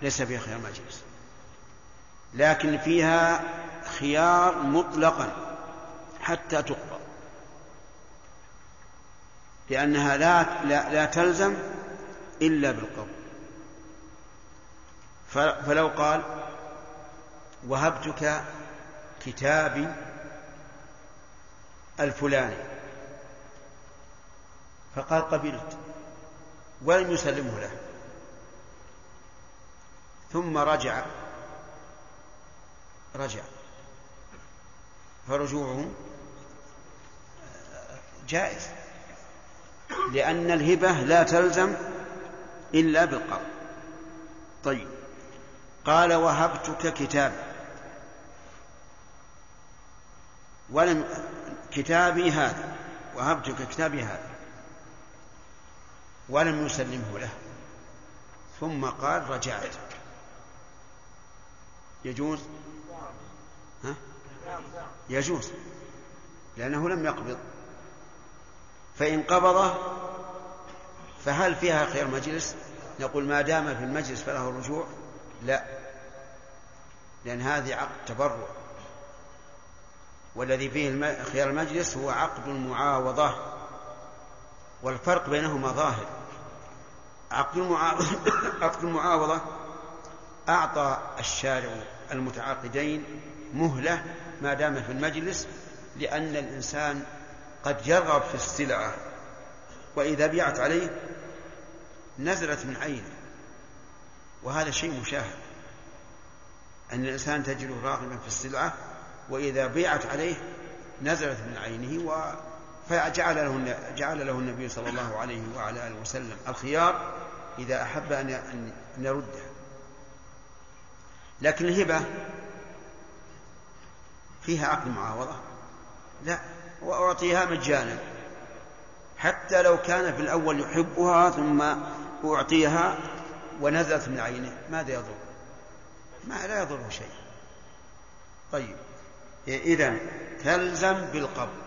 ليس فيها خيار مجلس. لكن فيها خيار مطلقا حتى تقبض لأنها لا, لا, لا تلزم إلا بالقبض فلو قال وهبتك كتابي الفلاني. فقال قبلت. ولم يسلمه له. ثم رجع. رجع. فرجوعه جائز. لأن الهبة لا تلزم إلا بالقرض. طيب. قال وهبتك كتاب ولم كتابي هذا وهبتك كتابي هذا. ولم يسلمه له. ثم قال رجعت. يجوز؟ ها؟ يجوز لأنه لم يقبض. فإن قبضه فهل فيها خير مجلس؟ نقول ما دام في المجلس فله الرجوع. لا لأن هذه عقد تبرع. والذي فيه خيار المجلس هو عقد المعاوضة والفرق بينهما ظاهر. عقد المعاوضة, عقد المعاوضة أعطى الشارع المتعاقدين مهلة ما دام في المجلس لأن الإنسان قد يرغب في السلعة وإذا بيعت عليه نزلت من عينه. وهذا شيء مشاهد أن الإنسان تجده راغبا في السلعة وإذا بيعت عليه نزلت من عينه و فجعل له جعل له النبي صلى الله عليه وعلى آله وسلم الخيار إذا أحب أن يردها لكن الهبة فيها عقد معاوضة؟ لا وأعطيها مجانا. حتى لو كان في الأول يحبها ثم أعطيها ونزلت من عينه ماذا يضر؟ ما لا يضره شيء. طيب. إذا تلزم بالقبض.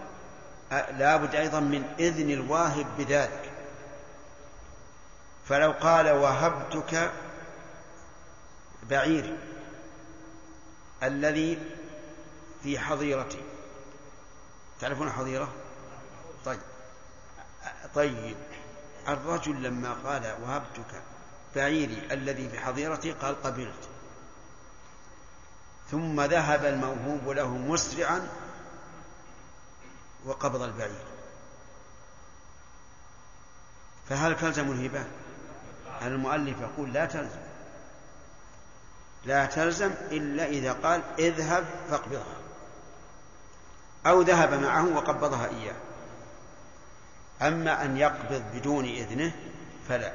لابد أيضا من إذن الواهب بذلك. فلو قال وهبتك بعير الذي في حظيرتي. تعرفون حظيرة؟ طيب. طيب. الرجل لما قال وهبتك بعيري الذي في حظيرتي قال قبلت. ثم ذهب الموهوب له مسرعا وقبض البعير. فهل تلزم الهبة؟ المؤلف يقول لا تلزم. لا تلزم إلا إذا قال اذهب فاقبضها. أو ذهب معه وقبضها إياه. أما أن يقبض بدون إذنه فلا.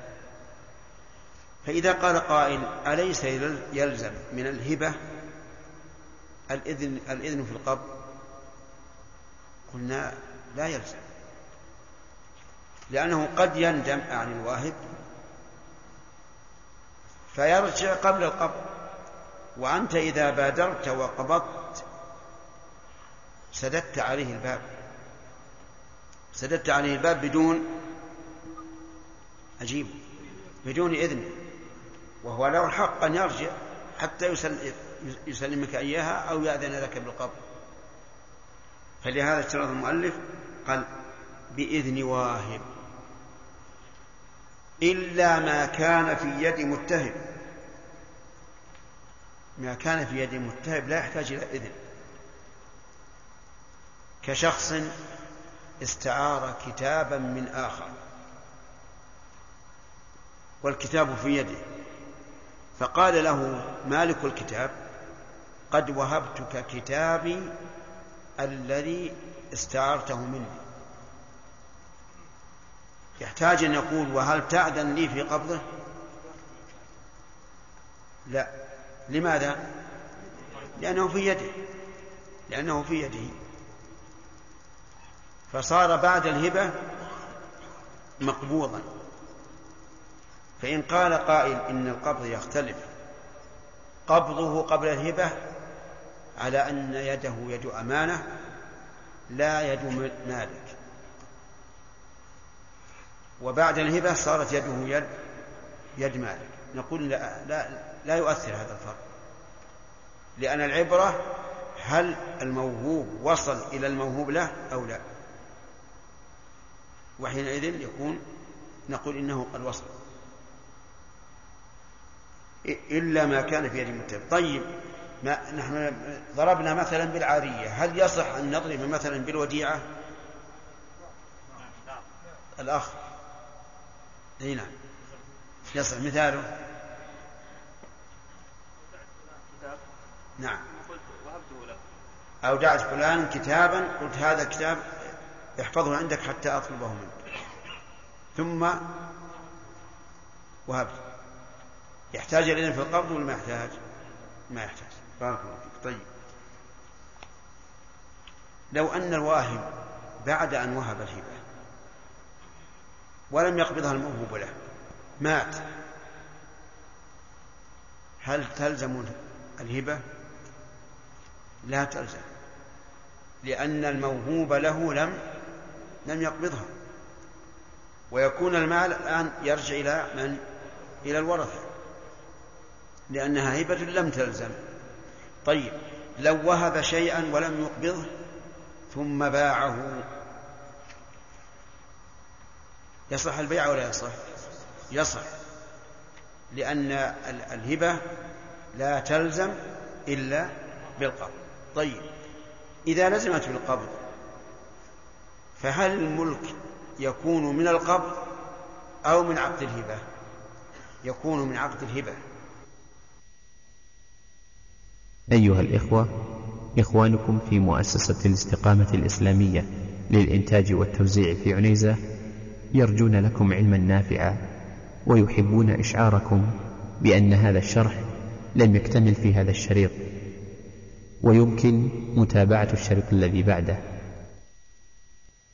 فإذا قال قائل أليس يلزم من الهبة؟ الإذن, الإذن في القبض قلنا لا يلزم. لأنه قد يندم عن الواهب فيرجع قبل القبض وأنت إذا بادرت وقبضت سددت عليه الباب. سددت عليه الباب بدون عجيب بدون إذن. وهو له الحق أن يرجع حتى يسلمك إياها أو يأذن لك بالقبض فلهذا اشترط المؤلف قال بإذن واهب. إلا ما كان في يد متهم. ما كان في يد متهم لا يحتاج إلى إذن. كشخص استعار كتابا من آخر. والكتاب في يده. فقال له مالك الكتاب قد وهبتك كتابي الذي استعرته مني. يحتاج أن يقول وهل تأذن لي في قبضه؟ لا. لماذا؟ لأنه في يده. لأنه في يده. فصار بعد الهبة مقبوضا. فإن قال قائل إن القبض يختلف قبضه قبل الهبة على أن يده يد أمانة لا يد مالك. وبعد الهبة صارت يده يد يد مالك. نقول لا, لا, لا يؤثر هذا الفرق. لأن العبرة هل الموهوب وصل إلى الموهوب له أو لا. وحينئذ يكون نقول إنه قد وصل. إلا ما كان في يد المتهم. طيب ما نحن ضربنا مثلا بالعارية هل يصح أن نضرب مثلا بالوديعة؟ الأخ. أي نعم. يصح مثاله. نعم. أودعت فلان كتابا قلت هذا كتاب احفظه عندك حتى أطلبه منك. ثم وهبت. يحتاج إلينا في القبض ولا ما يحتاج؟ ما يحتاج. بارك الله فيك طيب لو أن الواهب بعد أن وهب الهبة ولم يقبضها الموهوب له مات هل تلزم الهبة؟ لا تلزم لأن الموهوب له لم لم يقبضها ويكون المال الآن يرجع إلى من؟ إلى الورثة لأنها هبة لم تلزم طيب لو وهب شيئا ولم يقبضه ثم باعه. يصح البيع ولا يصح؟ يصح لأن الهبة لا تلزم إلا بالقبض. طيب إذا لزمت بالقبض فهل الملك يكون من القبض أو من عقد الهبة؟ يكون من عقد الهبة. أيها الإخوة إخوانكم في مؤسسة الاستقامة الإسلامية للإنتاج والتوزيع في عنيزة يرجون لكم علما نافعا ويحبون إشعاركم بأن هذا الشرح لم يكتمل في هذا الشريط. ويمكن متابعة الشريط الذي بعده.